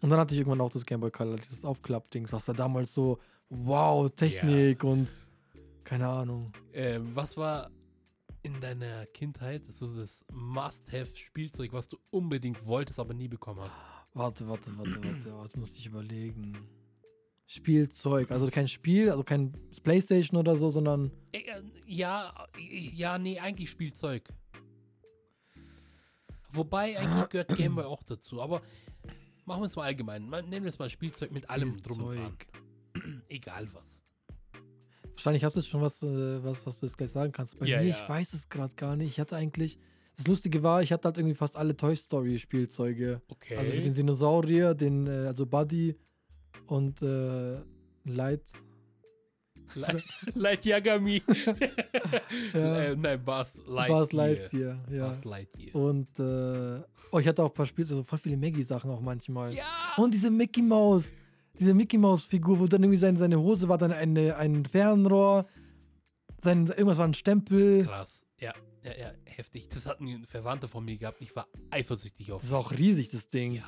und dann hatte ich irgendwann auch das Gameboy Color, dieses Aufklappdings, was da damals so, wow, Technik und keine Ahnung. Ähm, was war in deiner Kindheit so das Must-Have-Spielzeug, was du unbedingt wolltest, aber nie bekommen hast? Warte, warte, warte, warte, was muss ich überlegen? Spielzeug, also kein Spiel, also kein Playstation oder so, sondern Äh, äh, ja, äh, ja, nee, eigentlich Spielzeug. Wobei, eigentlich gehört Game Boy auch dazu, aber machen wir es mal allgemein. Nennen wir es mal Spielzeug mit allem drum und dran. Spielzeug. Egal was. Wahrscheinlich hast du jetzt schon was, was, was du jetzt gleich sagen kannst. Bei Ja, mir, ja. ich weiß es gerade gar nicht. Ich hatte eigentlich, das Lustige war, ich hatte halt irgendwie fast alle Toy Story Spielzeuge. Okay. Also den Dinosaurier, den, also Buddy und äh, Light. Light Yagami. Ja. äh, nein, Buzz Lightyear. Buzz Lightyear, ja. Buzz Lightyear. Und äh, oh, ich hatte auch ein paar Spiele, also voll viele Maggie-Sachen auch manchmal. Ja! Und diese Mickey Mouse, diese Mickey Mouse-Figur, wo dann irgendwie seine, seine Hose war dann eine, ein Fernrohr, sein, irgendwas war ein Stempel. Krass. Ja, ja, ja, heftig. Das hat ein Verwandter von mir gehabt. Ich war eifersüchtig auf Das war auch riesig, das Ding. Ja.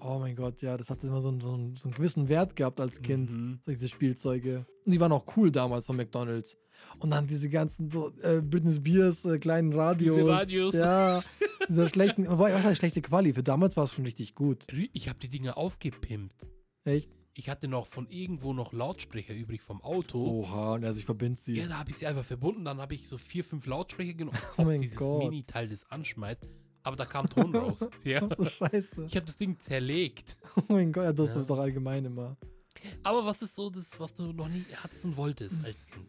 Oh mein Gott, ja, das hatte immer so einen, so einen, so einen gewissen Wert gehabt als Kind, Mhm. diese Spielzeuge. Und die waren auch cool damals von McDonalds. Und dann diese ganzen so, äh, Britney Spears äh, kleinen Radios. Diese Radios. Ja, diese schlechten, was heißt schlechte Quali? Für damals war es schon richtig gut. Ich habe die Dinge aufgepimpt. Echt? Ich hatte noch von irgendwo noch Lautsprecher übrig vom Auto. Oha, und also ich verbinde sie. Ja, da habe ich sie einfach verbunden. Dann habe ich so vier, fünf Lautsprecher genommen. Oh mein dieses Gott. Mini-Teil das anschmeißt. Aber da kam Ton raus. Ja. so scheiße. Ich habe das Ding zerlegt. Oh mein Gott, ja, das Ja. ist doch allgemein immer. Aber was ist so das, was du noch nie hattest und wolltest als Kind?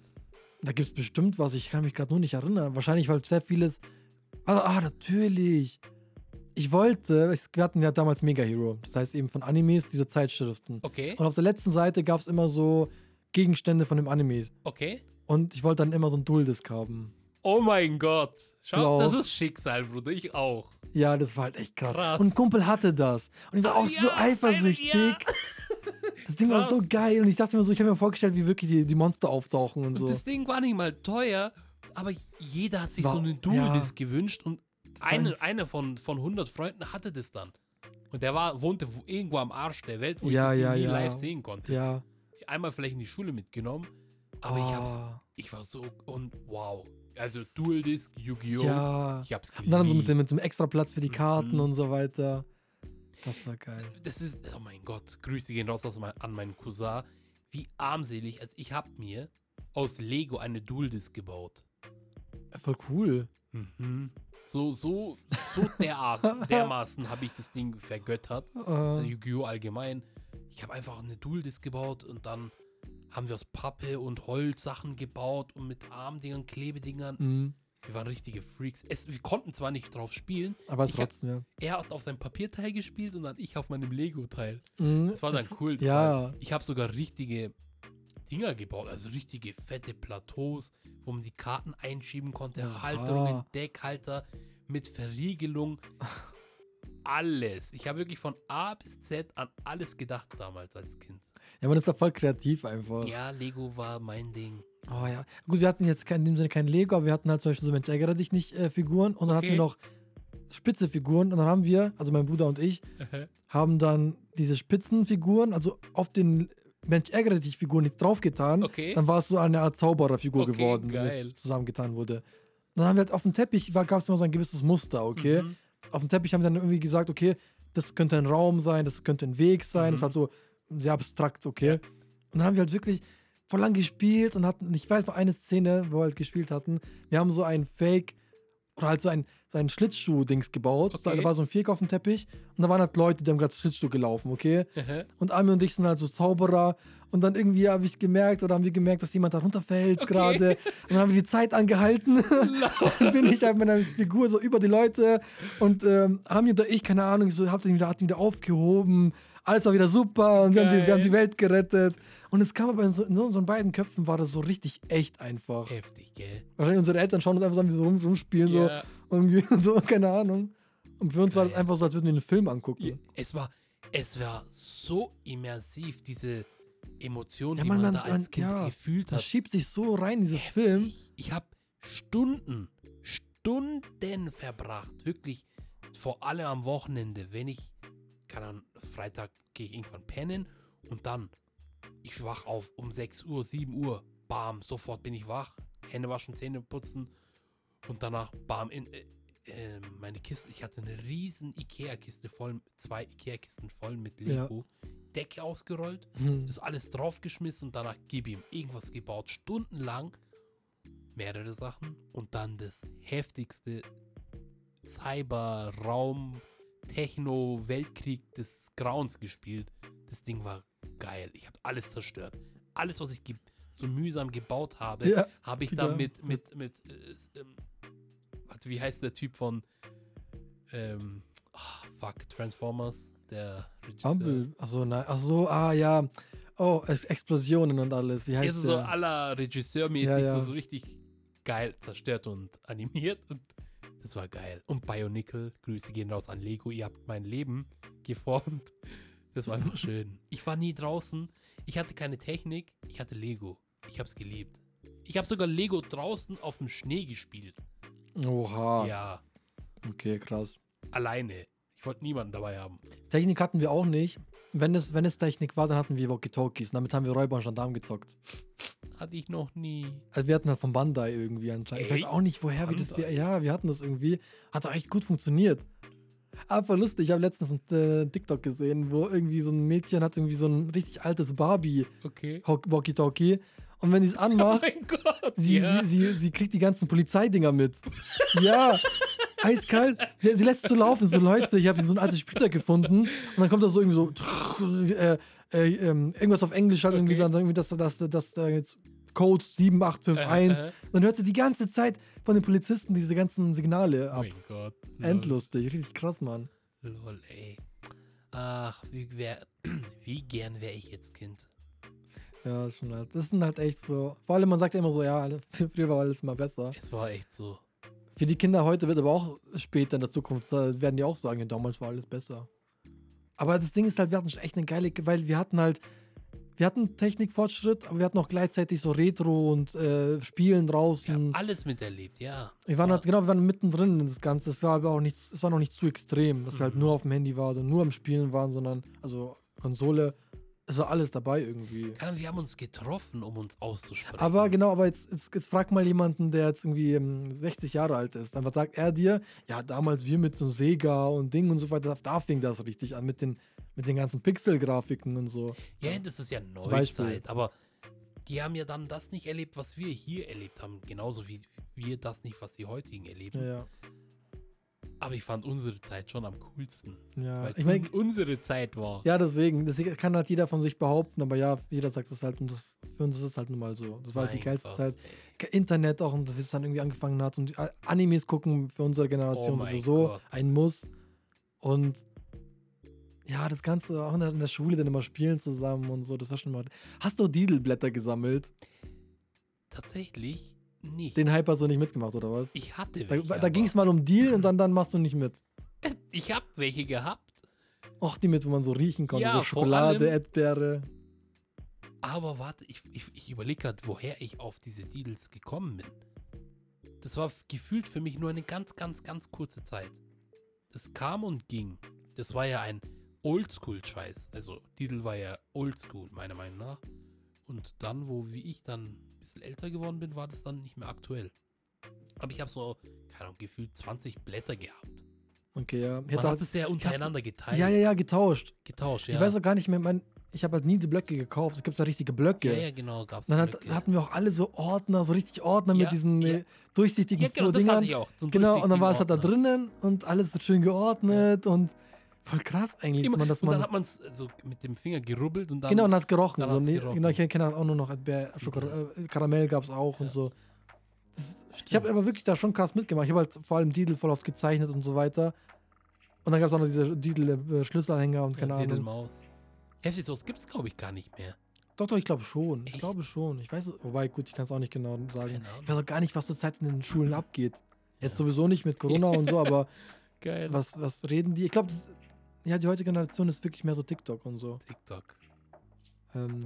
Da gibt es bestimmt was, ich kann mich gerade nur nicht erinnern. Wahrscheinlich, weil sehr vieles. Ah, ah, natürlich. Ich wollte, wir hatten ja damals Mega Hero, das heißt eben von Animes, diese Zeitschriften. Okay, Und auf der letzten Seite gab es immer so Gegenstände von dem Anime. okay. Und ich wollte dann immer so ein Dual-Disc haben. Oh mein Gott. Schau, das ist Schicksal, Bruder. Ich auch. Ja, das war halt echt krass. Krass. Und Kumpel hatte das. Und ich war auch so Ja, eifersüchtig. ja. Das Ding war so Krass. geil. Und ich dachte mir so, ich habe mir vorgestellt, wie wirklich die, die Monster auftauchen und Und so. das Ding war nicht mal teuer. aber jeder hat sich War- so eine ja. Dual-Disc gewünscht und war eine, einer von, von 100 Freunden hatte das dann. Und der war, wohnte wo- irgendwo am Arsch der Welt, wo Ja, ich das ja, nie ja. live sehen konnte. Ja. Einmal vielleicht in die Schule mitgenommen, aber ich hab's, Ah, ich war so, und wow. Also Dual-Disc, Yu-Gi-Oh! Ja. Ich hab's geliebt. Und dann so mit dem, mit dem extra Platz für die Karten Mhm. und so weiter. Das war geil. Das ist, oh mein Gott, Grüße gehen raus an meinen Cousin. Wie armselig, also ich hab mir aus Lego eine Dual-Disc gebaut. Voll cool. Mhm. So, so, so dermaßen, dermaßen habe ich das Ding vergöttert. Äh, Yu-Gi-Oh! allgemein. Ich habe einfach eine Dual-Disc gebaut und dann haben wir aus Pappe und Holz Sachen gebaut und mit Armdingern, Klebedingern. mhm. Wir waren richtige Freaks. Es, wir konnten zwar nicht drauf spielen. Aber Ich hab- trotzdem, ja. Er hat auf seinem Papierteil gespielt und dann ich auf meinem Lego-Teil. Mhm. Das war dann cool. Das Ja. War, ich habe sogar richtige Dinger gebaut, also richtige fette Plateaus, wo man die Karten einschieben konnte, Oha. Halterungen, Deckhalter mit Verriegelung. Alles. Ich habe wirklich von A bis Z an alles gedacht damals als Kind. Ja, man ist da voll kreativ einfach. Ja, Lego war mein Ding. Oh ja. Gut, wir hatten jetzt in dem Sinne kein Lego, aber wir hatten halt zum Beispiel so Mensch ärgere dich nicht äh, Figuren und dann hatten Okay. wir noch spitze Figuren und dann haben wir, also mein Bruder und ich, haben dann diese Spitzenfiguren, also auf den Mensch ärgere dich Figuren nicht draufgetan. Okay. Dann war es so eine Art Zaubererfigur Okay, geworden, wenn geil. es zusammengetan wurde. Dann haben wir halt auf dem Teppich, gab es immer so ein gewisses Muster, okay? Mhm. Auf dem Teppich haben wir dann irgendwie gesagt, okay, das könnte ein Raum sein, das könnte ein Weg sein, das Mhm. halt so sehr abstrakt, okay? Und dann haben wir halt wirklich voll lang gespielt und hatten, ich weiß noch eine Szene, wo wir halt gespielt hatten, wir haben so ein Fake oder halt so ein, so ein Schlittschuh-Dings gebaut. Okay. Da war so ein Viereck auf dem Teppich und da waren halt Leute, die haben gerade Schlittschuh gelaufen, okay? Mhm. Und Ami und ich sind halt so Zauberer. Und dann irgendwie habe ich gemerkt oder haben wir gemerkt, dass jemand da runterfällt Okay. gerade. Und dann haben wir die Zeit angehalten. und bin ich halt mit meiner Figur so über die Leute. Und ähm, Ami und ich, keine Ahnung, so hat ihn wieder, hat ihn wieder aufgehoben. Alles war wieder super. Und wir haben, die, wir haben die Geil. Welt gerettet. Und es kam aber in, so, in unseren beiden Köpfen war das so richtig echt einfach. Heftig, gell? Wahrscheinlich unsere Eltern schauen uns einfach so an, wie sie rum, rumspielen. Ja. So, irgendwie so, keine Ahnung. Und für uns war das Geil. einfach so, als würden wir einen Film angucken. Ja, es war, es war so immersiv, diese Emotionen, Ja, die man- man, man- da als man- Kind ja, gefühlt Das hat. schiebt sich so rein, dieser Heftig. Film. Ich habe Stunden, Stunden verbracht. Wirklich, vor allem am Wochenende, wenn ich, keine Ahnung, Freitag gehe ich irgendwann pennen und dann, ich wach auf um 6 Uhr, 7 Uhr, bam, sofort bin ich wach, Hände waschen, Zähne putzen und danach, bam, in, äh, äh, meine Kiste, ich hatte eine riesen Ikea-Kiste voll, zwei Ikea-Kisten voll mit Ja. Lego, Decke ausgerollt, Hm. ist alles draufgeschmissen und danach gib ihm irgendwas gebaut, stundenlang, mehrere Sachen und dann das heftigste Cyber, Raum, Techno, Weltkrieg des Grauens gespielt. Das Ding war geil. Ich habe alles zerstört. Alles, was ich so mühsam gebaut habe, Ja, habe ich dann mit, mit, mit, äh, ähm, warte, wie heißt der Typ von, ähm, ah, fuck, Transformers, der Regisseur. Bumble. Achso, nein. Achso, ah ja. Oh, es Explosionen und alles. Wie heißt ist so der? aller Regisseurmäßig Ja, ja. So, so richtig geil zerstört und animiert und das war geil. Und Bionicle, Grüße gehen raus an Lego, ihr habt mein Leben geformt. Das war einfach schön. Ich war nie draußen, ich hatte keine Technik, ich hatte Lego. Ich hab's geliebt. Ich habe sogar Lego draußen auf dem Schnee gespielt. Oha. Ja, Okay, krass. alleine. Ich wollte niemanden dabei haben. Technik hatten wir auch nicht. Wenn es, wenn es Technik war, dann hatten wir Walkie-Talkies. Damit haben wir Räuber und Gendarm gezockt. Hatte ich noch nie. Also wir hatten das von Bandai irgendwie anscheinend. Ich weiß auch nicht, woher wir das. Bandai? Ja, wir hatten das irgendwie. Hat doch echt gut funktioniert. Aber lustig, ich habe letztens ein äh, TikTok gesehen, wo irgendwie so ein Mädchen hat irgendwie so ein richtig altes Barbie Okay. Walkie-Talkie. Und wenn sie es Oh anmacht, mein Gott. Sie, ja. sie, sie, sie kriegt die ganzen Polizeidinger mit. Ja, eiskalt. Sie, sie lässt es so laufen, so Leute, ich habe so ein altes Spielzeug gefunden und dann kommt da so irgendwie so äh, äh, ähm, irgendwas auf Englisch halt irgendwie Okay. dann irgendwie, dass, dass, dass da jetzt Code 7851. Äh. Dann hört sie die ganze Zeit von den Polizisten diese ganzen Signale Oh ab. mein Gott. lol. Endlustig, richtig krass, Mann. Lol, ey. Ach, wie, wär, wie gern wäre ich jetzt Kind. Ja, ist schon halt, das sind halt echt so. Vor allem, man sagt ja immer so, ja, früher war alles immer besser. Es war echt so. Für die Kinder heute wird aber auch später in der Zukunft, werden die auch sagen, ja, damals war alles besser. Aber das Ding ist halt, wir hatten echt eine geile, weil wir hatten halt, wir hatten Technikfortschritt, aber wir hatten auch gleichzeitig so Retro und äh, Spielen draußen. alles miterlebt, ja. Wir waren war- halt, genau, wir waren mittendrin in das Ganze. Es war aber auch nicht, es war noch nicht zu extrem, dass wir halt Mhm. nur auf dem Handy waren, nur am Spielen waren, sondern, also Konsole, es war alles dabei irgendwie. Keine Ahnung, wir haben uns getroffen, um uns auszusprechen. Aber genau, aber jetzt, jetzt, jetzt frag mal jemanden, der jetzt irgendwie ähm, 60 Jahre alt ist. Dann sagt er dir, ja, damals wir mit so Sega und Ding und so weiter, da fing das richtig an mit den, mit den ganzen Pixel-Grafiken und so. Ja, das ist ja. Neuzeit, aber die haben ja dann das nicht erlebt, was wir hier erlebt haben. Genauso wie wir das nicht, was die heutigen erleben. Ja, ja. Aber ich fand unsere Zeit schon am coolsten. ja. Weil es Ich meine, un unsere Zeit war. ja, deswegen, das kann halt jeder von sich behaupten, aber ja, jeder sagt das halt und das, für uns ist es halt nun mal so. Das war halt die geilste Gott, Zeit. ey. Internet auch und bis es dann irgendwie angefangen hat und äh, Animes gucken für unsere Generation Oh sowieso Gott. ein Muss. Und ja, das Ganze auch in der, in der Schule dann immer spielen zusammen und so, das war schon mal. Hast du Didelblätter gesammelt? Tatsächlich nicht. Den Hype hast du nicht mitgemacht, oder was? ich hatte Da, welche. da aber- ging es mal um Deal und dann, dann machst du nicht mit. Ich hab welche gehabt. Auch die mit, wo man so riechen konnte, Ja, so Schokolade, Erdbeere. Aber warte, ich, ich, ich überlege gerade, woher ich auf diese Deals gekommen bin. Das war gefühlt für mich nur eine ganz, ganz, ganz kurze Zeit. Das kam und ging. Das war ja ein Oldschool-Scheiß. Also, Deal war ja Oldschool, meiner Meinung nach. Und dann, wo wie ich dann bisschen älter geworden bin, war das dann nicht mehr aktuell. Aber ich habe so, keine Ahnung, gefühlt 20 Blätter gehabt. Okay, ja. Ich Man hat es ja untereinander geteilt. ja, ja, ja, getauscht. Getauscht, ja. Ich weiß auch gar nicht mehr, mein, ich habe halt nie die Blöcke gekauft. Es gibt da richtige Blöcke. ja, ja, genau, gab's Dann hat, Blöcke. hatten wir auch alle so Ordner, so richtig Ordner Ja, mit diesen ja. äh, durchsichtigen ja, genau, das Dingern. hatte ich auch. so Genau, und dann war es halt da drinnen und alles so schön geordnet und voll krass eigentlich, Immer, dass man das und dann hat man es so mit dem Finger gerubbelt und dann. Genau, und hat es gerochen. dann So, gerochen. Genau, ich kenne auch nur noch Schokor äh, Karamell gab es auch und Ja. so. Das, ich habe aber wirklich da schon krass mitgemacht. Ich habe halt vor allem Didel voll oft gezeichnet und so weiter. Und dann gab es auch noch diese Didel-Schlüsselanhänger und keine ja, Ahnung. Maus. Heftig, sowas gibt es, glaube ich, gar nicht mehr. Doch, doch, ich glaube schon. Ich Echt? glaube schon. Ich weiß, wobei, gut, ich kann es auch nicht genau sagen. Ich weiß auch gar nicht, was zurzeit in den Schulen abgeht. Jetzt Ja. sowieso nicht mit Corona und so, aber Geil. was, was reden die? Ich glaube, ja, die heutige Generation ist wirklich mehr so TikTok und so. TikTok. Ähm,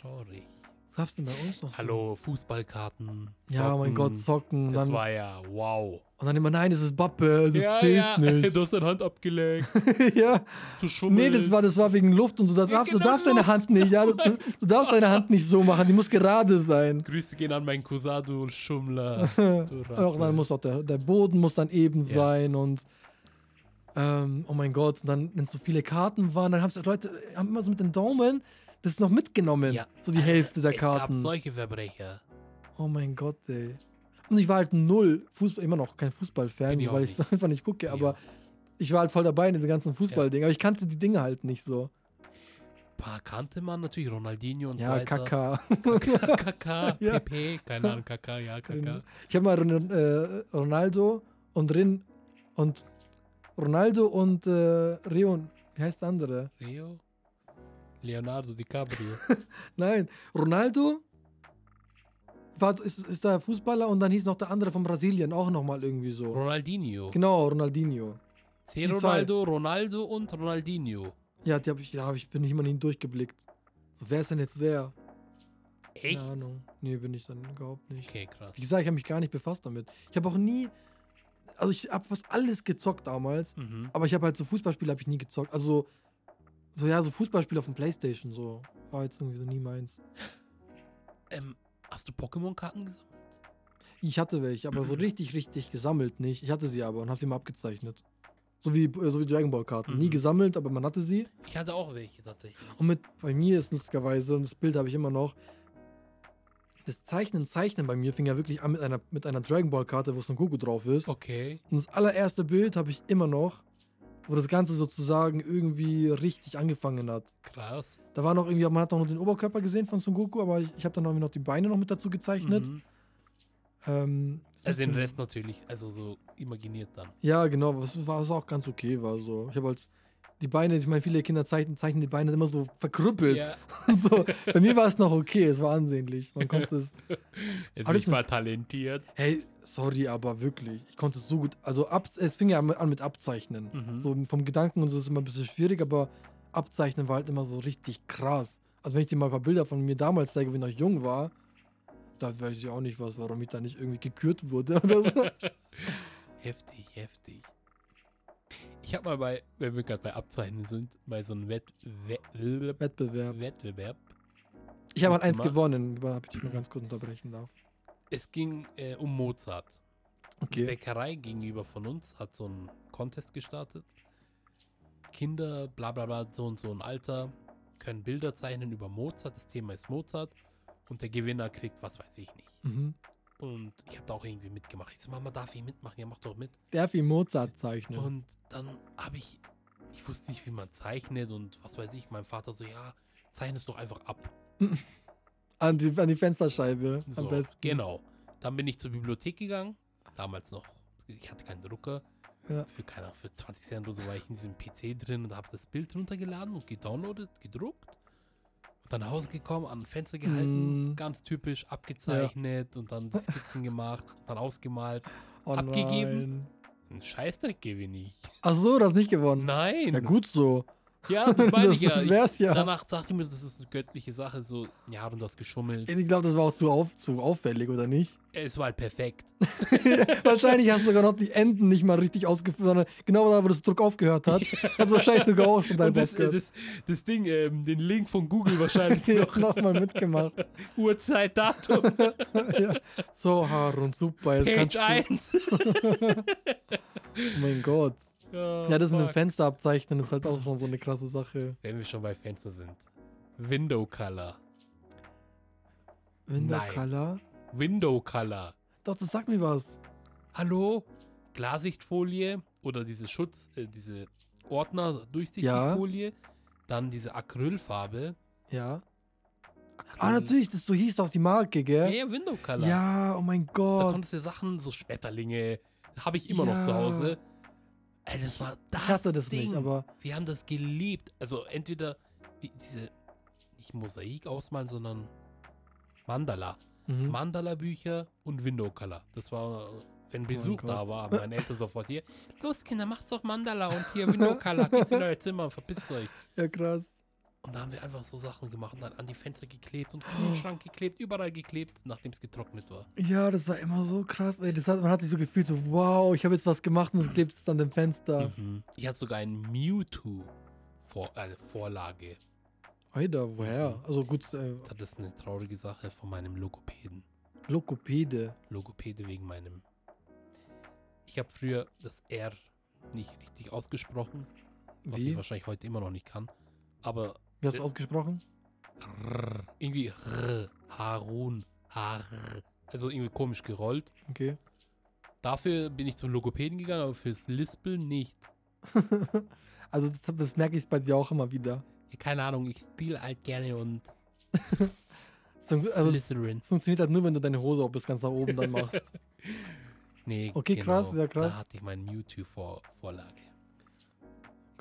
Traurig. was gab's denn bei uns noch? so? Hallo, Fußballkarten. Ja, mein Zocken. Gott, zocken. Das dann, war ja wow. und dann immer, nein, das ist Bappe, das zählt nicht. Du hast deine Hand abgelegt. ja, Du schummelst. nee, das war, das war wegen Luft und so. Du, Ja, darfst, du genau, darfst deine Luft. Hand nicht, ja. Du, du darfst deine Hand nicht so machen, die muss gerade sein. Grüße gehen an meinen Cousin, du Schummler. Du Auch dann muss auch der, der Boden muss dann eben Ja. sein und ähm, oh mein Gott, und dann, wenn es so viele Karten waren, dann haben Leute haben immer so mit den Daumen das noch mitgenommen. Ja. So die Hälfte der es gab Karten. solche Verbrecher. Oh mein Gott, ey. Und ich war halt null Fußball, immer noch kein Fußballfan, ich so, weil ich es einfach nicht gucke, aber Ja. ich war halt voll dabei in diesen ganzen Fußballdingen. Aber ich kannte die Dinge halt nicht so. Paar kannte man natürlich, Ronaldinho und so ja, weiter. Kaka. Kaka, Ja. Pepe, keine Ahnung, Kaka, ja, Kaka. Ich habe mal äh, Ronaldo und Rin und Ronaldo und äh, Rio, wie heißt der andere? Rio? Leonardo DiCaprio. Nein, Ronaldo war, ist, ist der Fußballer und dann hieß noch der andere von Brasilien auch nochmal irgendwie so. Ronaldinho. Genau, Ronaldinho. C. die zwei. Ronaldo, Ronaldo und Ronaldinho. Ja, die hab ich, da hab ich, bin ich immer nicht durchgeblickt. So, wer ist denn jetzt wer? Echt? Keine Ahnung. Nee, bin ich dann überhaupt nicht. Okay, krass. Wie gesagt, ich habe mich gar nicht befasst damit. Ich habe auch nie, also ich habe fast alles gezockt damals, Mhm. aber ich habe halt so Fußballspiele habe ich nie gezockt. Also so, ja, so Fußballspiele auf dem Playstation, so war jetzt irgendwie so nie meins. Ähm, hast du Pokémon-Karten gesammelt? Ich hatte welche, aber so richtig, richtig gesammelt nicht. Ich hatte sie aber und habe sie mal abgezeichnet. So wie, äh, so wie Dragon Ball Karten. Nie Mhm. gesammelt, aber man hatte sie. Ich hatte auch welche tatsächlich. Und mit, bei mir ist lustigerweise, und das Bild habe ich immer noch, das Zeichnen, Zeichnen bei mir fing ja wirklich an mit einer, mit einer Dragon Ball Karte, wo Son Goku drauf ist. Okay. Und das allererste Bild habe ich immer noch, wo das Ganze sozusagen irgendwie richtig angefangen hat. Krass. Da war noch irgendwie, man hat noch nur den Oberkörper gesehen von Son Goku, aber ich, ich habe dann irgendwie noch die Beine noch mit dazu gezeichnet. Mhm. Ähm, Also den Rest natürlich, also so imaginiert dann. Ja, genau, was war auch ganz okay war so. Ich habe halt die Beine, ich meine, viele Kinder zeichnen, zeichnen die Beine immer so verkrüppelt Ja, und so. Bei mir war es noch okay, es war ansehnlich. Man konnte es. Alles ich war talentiert. Hey, sorry, aber wirklich, ich konnte es so gut. Also ab, es fing ja an mit- an mit Abzeichnen. Mhm. So vom Gedanken und so ist immer ein bisschen schwierig, aber Abzeichnen war halt immer so richtig krass. Also wenn ich dir mal ein paar Bilder von mir damals zeige, wenn ich noch jung war, da weiß ich auch nicht was, warum ich da nicht irgendwie gekürt wurde oder so. Heftig, heftig. Ich habe mal bei, wenn wir gerade bei Abzeichnen sind, bei so einem Wett, Wett, Wettbewerb. Wettbewerb. Ich habe mal eins Gemacht. gewonnen, ob ich mal ganz kurz unterbrechen darf. Es ging äh, um Mozart. Die Okay. Bäckerei gegenüber von uns hat so einen Contest gestartet. Kinder, bla bla bla, so und so ein Alter, können Bilder zeichnen über Mozart. Das Thema ist Mozart. Und der Gewinner kriegt, was weiß ich nicht. Mhm. Und ich habe da auch irgendwie mitgemacht. Ich so, Mama, darf ich mitmachen? Ja, mach doch mit. Darf ich Mozart zeichnen? Und dann habe ich, ich wusste nicht, wie man zeichnet und was weiß ich. Mein Vater so, ja, zeichne es doch einfach ab. An die, an die Fensterscheibe So, am besten. Genau. Dann bin ich zur Bibliothek gegangen. Damals noch, ich hatte keinen Drucker. Ja. Für, keine für 20 Cent oder so war ich in diesem PC drin und habe das Bild runtergeladen und gedownloadet, gedruckt. Und dann nach Hause gekommen, an ein Fenster gehalten, Mm. ganz typisch abgezeichnet und dann Skizzen gemacht, dann ausgemalt. Oh abgegeben. Nein. Ein Scheißdreck gewinne ich. Ach so, das nicht gewonnen. Nein. Ja, gut so. Ja, das meine das, ich ja. das Ich- wär's ja. Danach dachte ich mir, das ist eine göttliche Sache. So, ja, und du hast geschummelt. Ich glaube, das war auch zu, auf, zu auffällig, oder nicht? Es war halt perfekt. wahrscheinlich hast du sogar noch die Enden nicht mal richtig ausgeführt, sondern genau da, wo das Druck aufgehört hat. Hast du wahrscheinlich sogar auch schon dein das, gehört. das, das Ding, ähm, den Link von Google wahrscheinlich noch. Nochmal mitgemacht. Uhrzeit, Datum, ja. So, Harun, super. Jetzt Page kannst du, 1. oh mein Gott. Ja, Ja, das mit dem fuck. Fenster abzeichnen ist halt auch schon so eine krasse Sache. Wenn wir schon bei Fenster sind. Window Color. Window Nein. Color. Window Color. Doch, das sagt mir was. Hallo? Klarsichtfolie oder diese Schutz, äh, diese Ordner, Durchsichtfolie. Dann diese Acrylfarbe. Ja. Acryl. Ah, natürlich, das, so hieß doch die Marke, Ja, gell? ja, Window Color. Ja, oh mein Da Gott. konntest du Sachen, so Schmetterlinge, habe ich immer noch zu Ja. Hause. Ey, das war das Ich hatte das Ding. nicht, aber Wir haben das geliebt. Also entweder diese, nicht Mosaik ausmalen, sondern Mandala. mhm. Mandala-Bücher und Window-Color. Das war, wenn Besuch Gott. da war, meine Eltern sofort hier, los Kinder, macht's doch Mandala und hier Window-Color, geht's in euer Zimmer, verpisst euch. ja krass. Und da haben wir einfach so Sachen gemacht und dann an die Fenster geklebt und Kühlschrank geklebt, überall geklebt, nachdem es getrocknet war. Ja, das war immer so krass. Ey, das hat, man hat sich so gefühlt, so wow, ich habe jetzt was gemacht und es klebt jetzt an dem Fenster. Mhm. Ich hatte sogar ein Mewtwo vor, eine Vorlage. Alter, woher? Also gut, äh, Das ist eine traurige Sache von meinem Logopäden. Lokopäde. Logopäde wegen meinem. Ich habe früher das R nicht richtig ausgesprochen, was ich Wie? wahrscheinlich heute immer noch nicht kann. Aber Wie hast du ausgesprochen? R, irgendwie R, Harun, Har. Also irgendwie komisch gerollt. Okay. Dafür bin ich zum Logopäden gegangen, aber fürs Lispeln nicht. also das, das merke ich bei dir auch immer wieder. Ja, keine Ahnung, ich spiele halt gerne und So, also, es Slytherin. funktioniert halt nur, wenn du deine Hose auch bis ganz nach oben dann machst. Nee, Okay, krass, ja, krass. Da hatte ich meinen Mewtwo-Vorlage.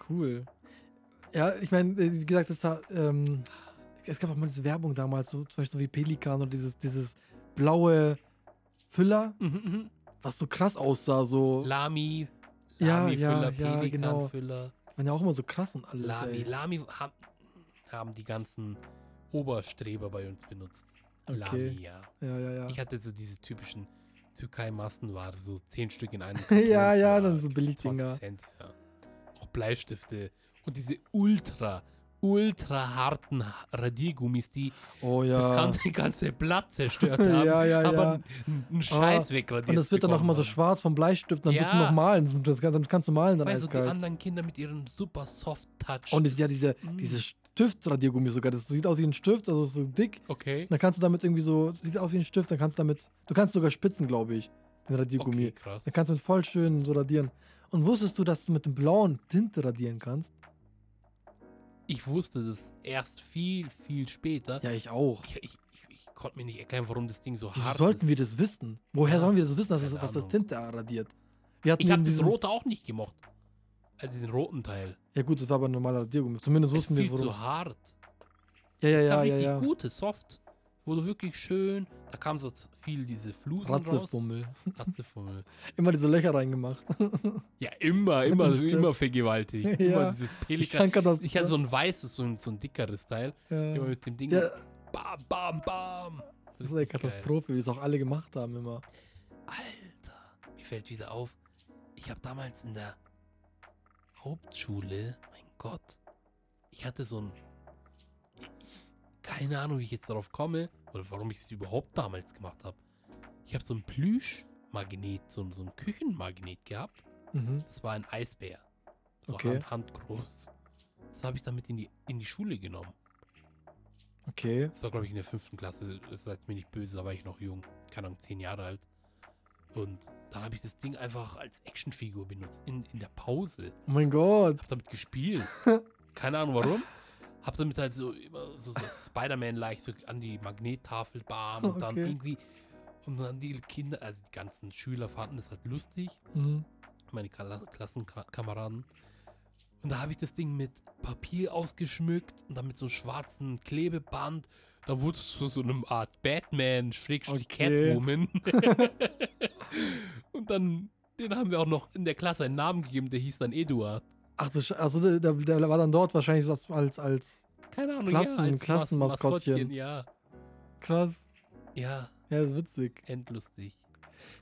Cool. Ja, ich meine, äh, wie gesagt, das war, ähm, es gab auch mal diese Werbung damals, so, zum Beispiel so wie Pelikan oder dieses, dieses blaue Füller, Mhm, was so krass aussah, so. Lami, Ja, Lami-Füller, ja, genau. Pelikan-Füller. Die waren ja auch immer so krass und alles. Lami, ey. Lami haben, haben die ganzen Oberstreber bei uns benutzt. Okay. Lami, ja. Ja, ja, ja. Ich hatte so diese typischen Türkei-Massenware, so 10 Stück in einem Ja, ja, sind so Billigdinger. 20 Cent, ja. Auch Bleistifte und diese ultra, ultra harten Radiergummis, die Oh ja. das ganze, ganze Blatt zerstört haben, Ja, ja, aber ja. einen einen Scheiß wegradiert und das wird dann auch immer so schwarz vom Bleistift, dann Ja. willst du noch malen. Das, damit kannst du malen dann Weißt du, die anderen Kinder mit ihren super Soft-Touch. Und es ist ja diese, Mm. diese Stiftradiergummi sogar. Das sieht aus wie ein Stift, also so dick. Okay. Dann kannst du damit irgendwie so, sieht aus wie ein Stift, dann kannst du damit, du kannst sogar spitzen, glaube ich, den Radiergummi. Okay, krass. Dann kannst du mit voll schön so radieren. Und wusstest du, dass du mit dem blauen Tinte radieren kannst? Ich wusste das erst viel, viel später. Ja, ich auch. Ich, ich, ich, ich konnte mir nicht erklären, warum das Ding so Wieso hart sollten ist. wir das wissen? Woher Ja, sollen wir das wissen, dass, es, dass das. Tinte radiert? Wir hatten Ich habe das diesen, rote auch nicht gemocht. Äh, diesen roten Teil. Ja gut, das war aber ein normaler Radiergummi. Zumindest wussten wir, viel worum zu hart. Ja, ja, es ja, gab ja, richtig ja. gute, soft wo du wirklich schön, da kam so viel diese Flusen raus. Ratzefummel. Ratzefummel. Immer diese Löcher reingemacht. Ja, immer, immer, stimmt. immer vergewaltigt. Ja. Immer dieses Die Pelikan. Das. Ich hatte so ein weißes, so ein, so ein dickeres Teil. Immer ja. mit dem Ding. ja, Bam, bam, bam. das ist eine Katastrophe, wie das auch alle gemacht haben immer. Alter, mir fällt wieder auf, ich habe damals in der Hauptschule, mein Gott, ich hatte so ein, ich- keine Ahnung, wie ich jetzt darauf komme oder warum ich es überhaupt damals gemacht habe. Ich habe so ein Plüschmagnet, so, ein- so ein Küchenmagnet gehabt. Mhm. Das war ein Eisbär. So Okay. hand, handgroß. Das habe ich damit in die, in die Schule genommen. Okay. Das war, glaube ich, in der fünften Klasse. Seid mir nicht böse, da war ich noch jung. Keine Ahnung, zehn Jahre alt. Und dann habe ich das Ding einfach als Actionfigur benutzt. In, in der Pause. Oh mein Gott. Hab damit gespielt. Keine Ahnung warum. Hab damit halt so immer so, so Spider-Man leicht so an die Magnettafel bam und dann Okay. irgendwie. Und dann die Kinder, also die ganzen Schüler fanden das halt lustig. Mhm. Meine Kla Klassenkameraden. Und da habe ich das Ding mit Papier ausgeschmückt und dann mit so einem schwarzen Klebeband. Da wurde es zu so einem Art Batman, Schrägstrich Okay. Catwoman. und dann, den haben wir auch noch in der Klasse einen Namen gegeben, der hieß dann Eduard. Ach du Sch also der, der, war dann dort wahrscheinlich als, als Keine Ahnung, Klassen- ja, als Mas- Klassenmaskottchen. Ja, krass. ja, Ja, ist witzig. endlustig.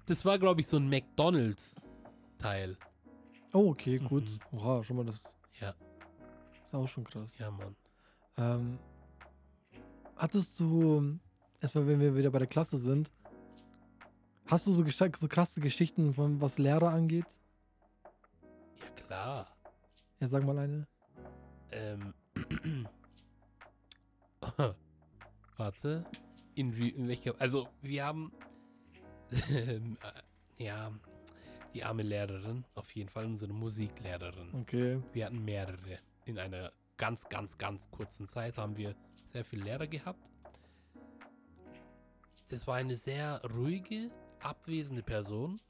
Das war, glaube ich, so ein McDonalds-Teil. Oh, okay, gut. Mhm. Oha, schon mal das. Ja. Ist auch schon krass. Ja, Mann. Ähm, hattest du, erstmal wenn wir wieder bei der Klasse sind, hast du so, so krasse Geschichten, von was Lehrer angeht? Ja, klar. Ja, sag mal eine. Ähm. Warte. In, wie, in welcher. Also, wir haben. ähm, äh, ja. Die arme Lehrerin, auf jeden Fall unsere Musiklehrerin. Okay. Wir hatten mehrere. In einer ganz, ganz, ganz kurzen Zeit haben wir sehr viele Lehrer gehabt. Das war eine sehr ruhige, abwesende Person.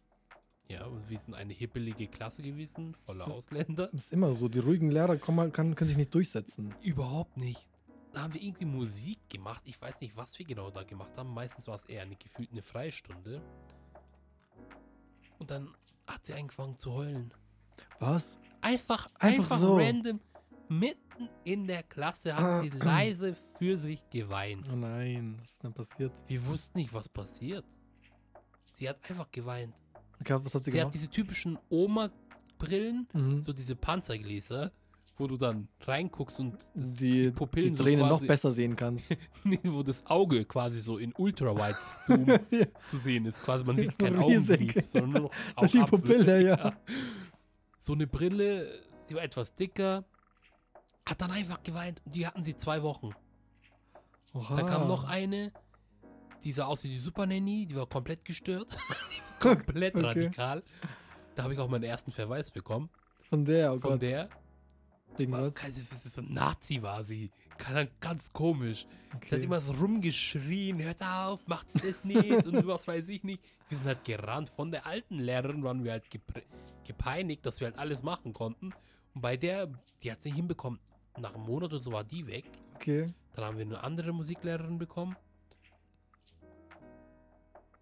Ja, und wir sind eine hippelige Klasse gewesen, voller Das- Ausländer. Das ist immer so. Die ruhigen Lehrer kommen, halt- kann, können sich nicht durchsetzen. Überhaupt nicht. Da haben wir irgendwie Musik gemacht. Ich weiß nicht, was wir genau da gemacht haben. Meistens war es eher eine gefühlt eine Freistunde. Und dann hat sie angefangen zu heulen. Was? Einfach, Einfach einfach, so. random. Mitten in der Klasse hat sie leise für sich geweint. Oh nein, was ist denn passiert? Wir wussten nicht, was passiert. Sie hat einfach geweint. Okay, was hat sie, Sie hat diese typischen Oma-Brillen, Mhm. so diese Panzergläser, wo du dann reinguckst und Die, die Pupillen so Tränen noch besser sehen kannst. Nee, wo das Auge quasi so in Ultrawide Zoom Ja. zu sehen ist. Quasi man sieht So kein. Augenlid, sondern nur noch das Augapfel. Die Pupille, ja. So eine Brille, die war etwas dicker, hat dann einfach geweint. Die hatten sie zwei Wochen. Oha. Da kam noch eine, die sah aus wie die Super Nanny, die war komplett gestört. komplett Okay. radikal. Da habe ich auch meinen ersten Verweis bekommen. Von der, oh Von Gott. der. Wegen War, so ein Nazi war sie. Ganz komisch. Sie hat Okay. immer so rumgeschrien, hört auf, macht's das nicht und was weiß ich nicht. Wir sind halt gerannt. Von der alten Lehrerin waren wir halt gepeinigt, dass wir halt alles machen konnten. Und bei der, die hat es nicht hinbekommen. Nach einem Monat oder so war die weg. okay. Dann haben wir eine andere Musiklehrerin bekommen.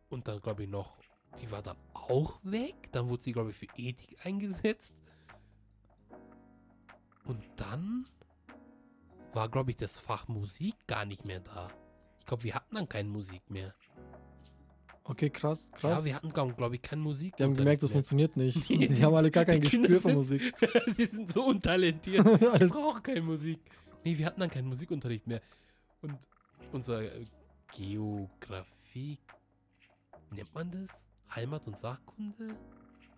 Und dann, glaube ich, noch, die war dann auch weg. Dann wurde sie, glaube ich, für Ethik eingesetzt. Und dann war, glaube ich, das Fach Musik gar nicht mehr da. Ich glaube, wir hatten dann keine Musik mehr. Okay, krass, krass. Ja, wir hatten, glaube ich, keine Musik. die haben gemerkt, das funktioniert nicht. Nee, Die haben alle gar kein die Gespür für sind- Musik. wir sind so untalentiert. Wir Alles- brauchen keine Musik. Nee, wir hatten dann keinen Musikunterricht mehr. Und unser Geografie, nennt man das? Heimat- und Sachkunde?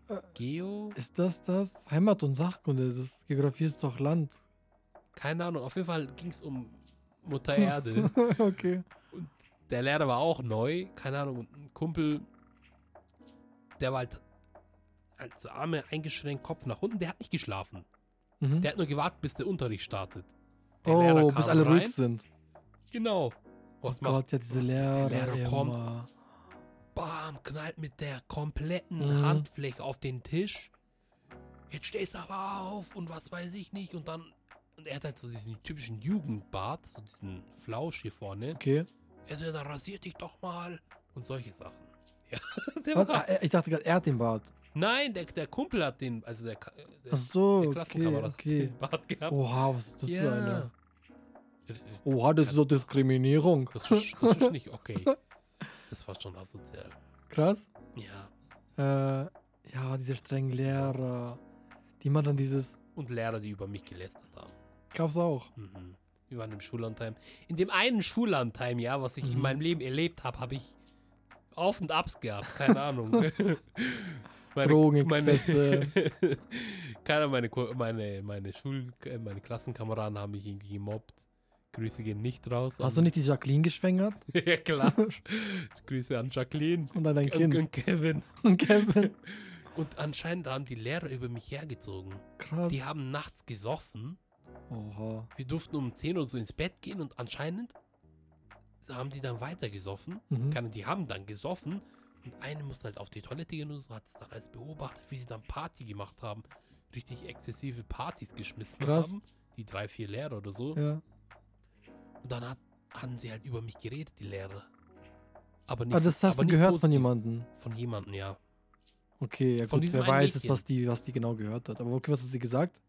Äh, Geo? Ist das das? Heimat und Sachkunde, das Geografie ist doch Land. Keine Ahnung, auf jeden Fall ging es um Mutter Erde. okay. der Lehrer war auch neu, keine Ahnung, und ein Kumpel, der war halt als Arme eingeschränkt, Kopf nach unten, der hat nicht geschlafen. Mhm. Der hat nur gewartet, bis der Unterricht startet. Der oh, bis alle rein. ruhig sind. Genau. Oh Was Gott, ja, diese was- Lehrer, Der Lehrer kommt, immer. Bam, knallt mit der kompletten Mhm. Handfläche auf den Tisch. Jetzt stehst du aber auf und was weiß ich nicht. Und dann, und er hat halt so diesen typischen Jugendbart, so diesen Flausch hier vorne. Okay. Er so, ja, dann rasier dich doch mal. Und solche Sachen. Ja, Was? Ah, ich dachte gerade, er hat den Bart. nein, der, der Kumpel hat den, also der, Ka- der, Ach so, der okay, Klassenkamerad hat okay. den Bart gehabt. Oha, was ist das für eine? Ja. Oha, das ist so Diskriminierung. Das ist, das ist nicht okay. Das war schon asozial. Krass. Ja. Äh, ja, diese strengen Lehrer, die man dann dieses. Und Lehrer, die über mich gelästert haben. Gab's auch. Mhm. Wir waren im Schullandheim. In dem einen Schullandheim, ja, was ich in Mhm. meinem Leben erlebt habe, habe ich Auf- und Abs gehabt. Keine Ahnung. Drogenexzesse. Meine, keiner meine, meine, meine Schul-, äh, meine Klassenkameraden haben mich irgendwie gemobbt. Grüße gehen nicht raus. Hast du nicht die Jacqueline geschwängert? ja, klar. Grüße an Jacqueline. Und dann dein Und, Kind. und Kevin. Und Kevin. Und anscheinend haben die Lehrer über mich hergezogen. Krass. Die haben nachts gesoffen. Oha. Wir durften um 10 Uhr so ins Bett gehen und anscheinend haben die dann weiter gesoffen. Mhm. Keine, die haben dann gesoffen und eine musste halt auf die Toilette gehen und so hat es dann alles beobachtet, wie sie dann Party gemacht haben. Richtig exzessive Partys geschmissen Krass. haben. Die drei, vier Lehrer oder so. Ja. Und dann hat, haben sie halt über mich geredet, die Lehrer. Aber nicht, Aber Ah, das hast du gehört von jemandem. Von jemandem, ja. Okay, ja Von gut, wer weiß jetzt, was die, was die genau gehört hat. Aber okay, was hat sie gesagt?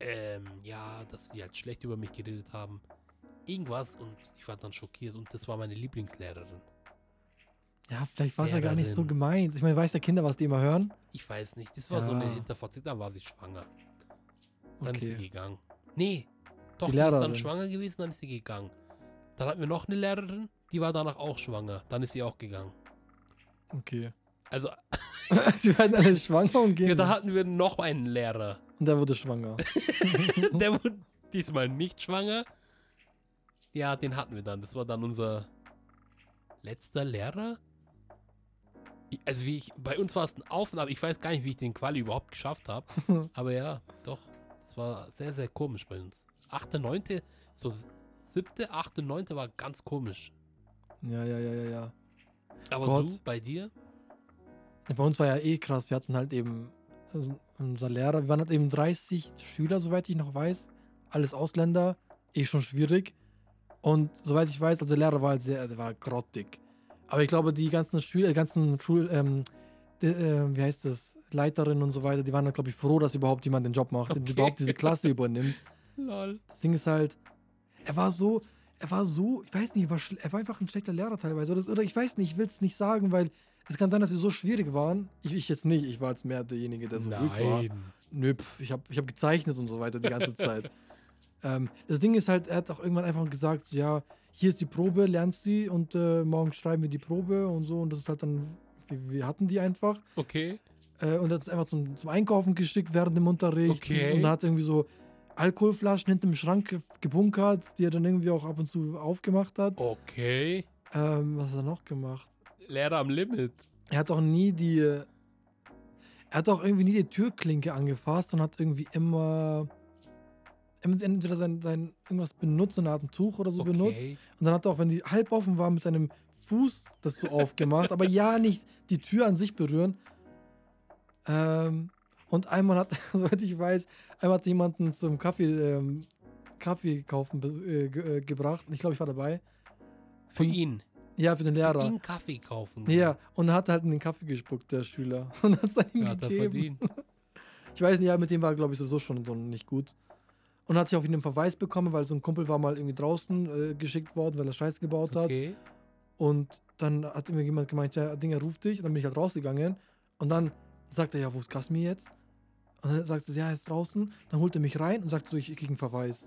Ähm, ja, dass sie halt schlecht über mich geredet haben. Irgendwas und ich war dann schockiert und das war meine Lieblingslehrerin. Ja, vielleicht war es ja gar nicht so gemeint. Ich meine, weiß der Kinder, was die immer hören? Ich weiß nicht, das war so eine Ja. Hinterfazit, dann war sie schwanger. Dann ist sie Okay. gegangen. Nee, doch, Die die, ist dann schwanger gewesen, dann ist sie gegangen. Dann hatten wir noch eine Lehrerin, die war danach auch schwanger. Dann ist sie auch gegangen. Okay. Also, sie werden alle schwanger und gehen. ja, da hatten wir noch einen Lehrer. und der wurde schwanger. Der wurde diesmal nicht schwanger. Ja, den hatten wir dann. Das war dann unser letzter Lehrer. Also wie ich, bei uns war es ein Auf und Ab. Ich weiß gar nicht, wie ich den Quali überhaupt geschafft habe. Aber ja, doch. Das war sehr, sehr komisch bei uns. Achte, neunte, so siebte, achte, neunte war ganz komisch. ja, ja, ja, ja, ja. Aber Gott. du, bei dir? Bei uns war ja eh krass. Wir hatten halt eben also unser Lehrer, wir waren halt eben 30 Schüler, soweit ich noch weiß. Alles Ausländer, eh schon schwierig. Und soweit ich weiß, also der Lehrer war halt sehr, der war grottig. Aber ich glaube, die ganzen Schüler, die ganzen Schul, ähm, die, äh, wie heißt das, Leiterinnen und so weiter, die waren dann, glaube ich, froh, dass überhaupt jemand den Job macht, Okay. und überhaupt diese Klasse übernimmt. Lol. Das Ding ist halt, er war so, er war so, ich weiß nicht, er war, er war einfach ein schlechter Lehrer teilweise. Oder, oder ich weiß nicht, ich will es nicht sagen, weil es kann sein, dass wir so schwierig waren. Ich, ich jetzt nicht, ich war jetzt mehr derjenige, der so ruhig war. Nein. Nö, pf, ich habe ich hab gezeichnet und so weiter die ganze Zeit. ähm, das Ding ist halt, er hat auch irgendwann einfach gesagt, so, ja, hier ist die Probe, lernst die und äh, morgen schreiben wir die Probe und so. Und das ist halt dann, wir, wir hatten die einfach. Okay. Äh, und hat uns einfach zum, zum Einkaufen geschickt während dem Unterricht. Okay. Und hat irgendwie so Alkoholflaschen hinten im Schrank ge- gebunkert, die er dann irgendwie auch ab und zu aufgemacht hat. Okay. Ähm, was hat er noch gemacht? Lehrer am Limit. Er hat auch nie die. Er hat auch irgendwie nie die Türklinke angefasst und hat irgendwie immer. Entweder sein, sein irgendwas benutzt, eine Art ein Tuch oder so benutzt. Okay. Und dann hat er auch, wenn die halb offen war, mit seinem Fuß das so aufgemacht. aber ja, nicht die Tür an sich berühren. Ähm, und einmal hat, soweit ich weiß, einmal hat jemanden zum Kaffee, ähm, Kaffee kaufen äh, ge äh, gebracht. Ich glaube, ich war dabei. Für Und- ihn. Ja, für den Für Lehrer. ihn Kaffee kaufen. Ja, und hat halt in den Kaffee gespuckt, der Schüler. Und hat es ihm Ja, hat er gegeben. verdient. Ich weiß nicht, ja, mit dem war, glaube ich, sowieso schon so nicht gut. Und hat sich auf ihn einen Verweis bekommen, weil so ein Kumpel war mal irgendwie draußen äh, geschickt worden, weil er Scheiße gebaut hat. Okay. Und dann hat mir jemand gemeint, ja, Dinger, ruf dich. Und dann bin ich halt rausgegangen. Und dann sagt er, ja, wo ist Kasmi jetzt? Und dann sagt er, ja, er ist draußen. Dann holt er mich rein und sagt so, ich krieg einen Verweis.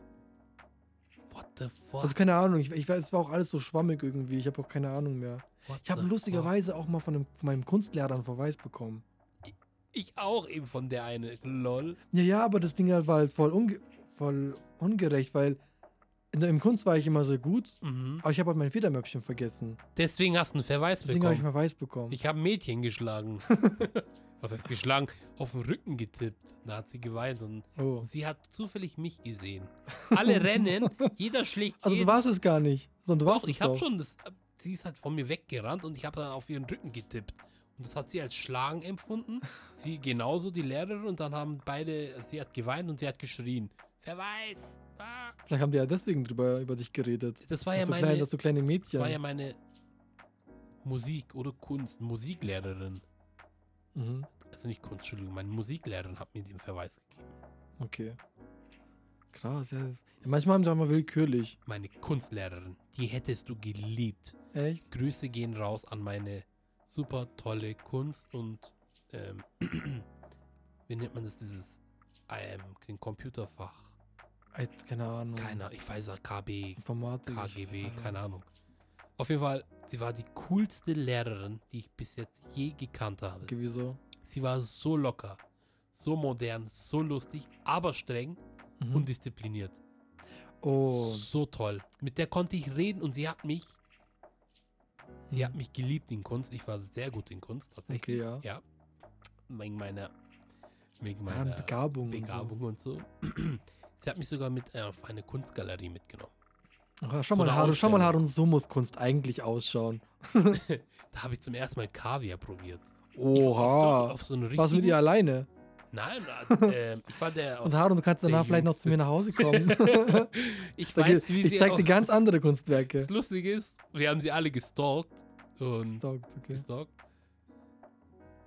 What the fuck? Also keine Ahnung, ich, ich weiß, es war auch alles so schwammig irgendwie. Ich habe auch keine Ahnung mehr. What Ich habe lustigerweise auch mal von, einem, von meinem Kunstlehrer einen Verweis bekommen. fuck? Ich auch eben von der eine. Lol. Ja, ja, aber das Ding halt war halt voll, unge voll ungerecht, weil in im Kunst war ich immer so gut, Mhm. aber ich habe halt mein Federmäppchen vergessen. Deswegen hast du einen Verweis Deswegen habe ich bekommen. einen Verweis bekommen. Ich habe ein Mädchen geschlagen. Was heißt geschlagen? Auf den Rücken getippt. Da hat sie geweint und oh. sie hat zufällig mich gesehen. Alle rennen, jeder schlägt Also du jeden. warst es gar nicht. Sondern du warst Doch, ich habe schon das. Sie ist halt von mir weggerannt und ich habe dann auf ihren Rücken getippt. Und das hat sie als Schlagen empfunden. Sie genauso, die Lehrerin, und dann haben beide, sie hat geweint und sie hat geschrien. Verweis. Ah. Vielleicht haben die ja deswegen drüber über dich geredet. Das war dass, ja du meine, klein, dass du kleine das Mädchen. war ja meine Musik oder Kunst, Musiklehrerin. Mhm. Also nicht Kunst, Entschuldigung, meine Musiklehrerin hat mir den Verweis gegeben. Okay. Krass, ja, das, ja. Manchmal haben die auch mal willkürlich. Meine Kunstlehrerin, die hättest du geliebt. Echt? Grüße gehen raus an meine super tolle Kunst und ähm, wie nennt man das, dieses ähm, den Computerfach? Ey, Keine Ahnung. Keine ich weiß ja, KB, Informatik. KGB, keine Ahnung. Auf jeden Fall, sie war die coolste Lehrerin, die ich bis jetzt je gekannt habe. Okay, wieso? Sie war so locker, so modern, so lustig, aber streng Mhm. und diszipliniert. oh, So toll. Mit der konnte ich reden und sie hat mich, sie Mhm. hat mich geliebt in Kunst. Ich war sehr gut in Kunst, tatsächlich. okay, ja. Ja. Wegen meiner, wegen Ja, meiner Begabung. Begabung und so. Sie hat mich sogar mit äh, auf eine Kunstgalerie mitgenommen. Ach, schau, So mal, eine Haru, schau mal. Harun, so muss Kunst eigentlich ausschauen. Da habe ich zum ersten Mal Kaviar probiert. Oha. Auf so, auf so Warst du mit ihr richtigen- alleine? Nein, äh, ähm, ich war der. Und Harun, du kannst danach vielleicht noch zu mir nach Hause kommen. ich Da weiß, wie ich zeig dir ganz andere Kunstwerke. Das Lustige ist, wir haben sie alle gestalkt. Und Stalkt, okay. gestalkt.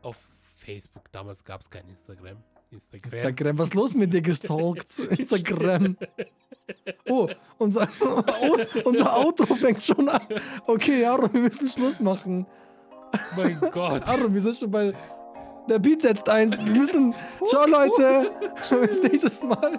Auf Facebook. Damals gab es kein Instagram. Instagram. Instagram, was ist los mit dir gestalkt? Instagram. Oh, unser, oh, unser Auto fängt schon an. Okay, Aaron, wir müssen Schluss machen. mein Gott. Aaron, wir sind schon bei. Der Beat setzt eins. Wir müssen. Ciao, Leute. Bis nächstes Mal.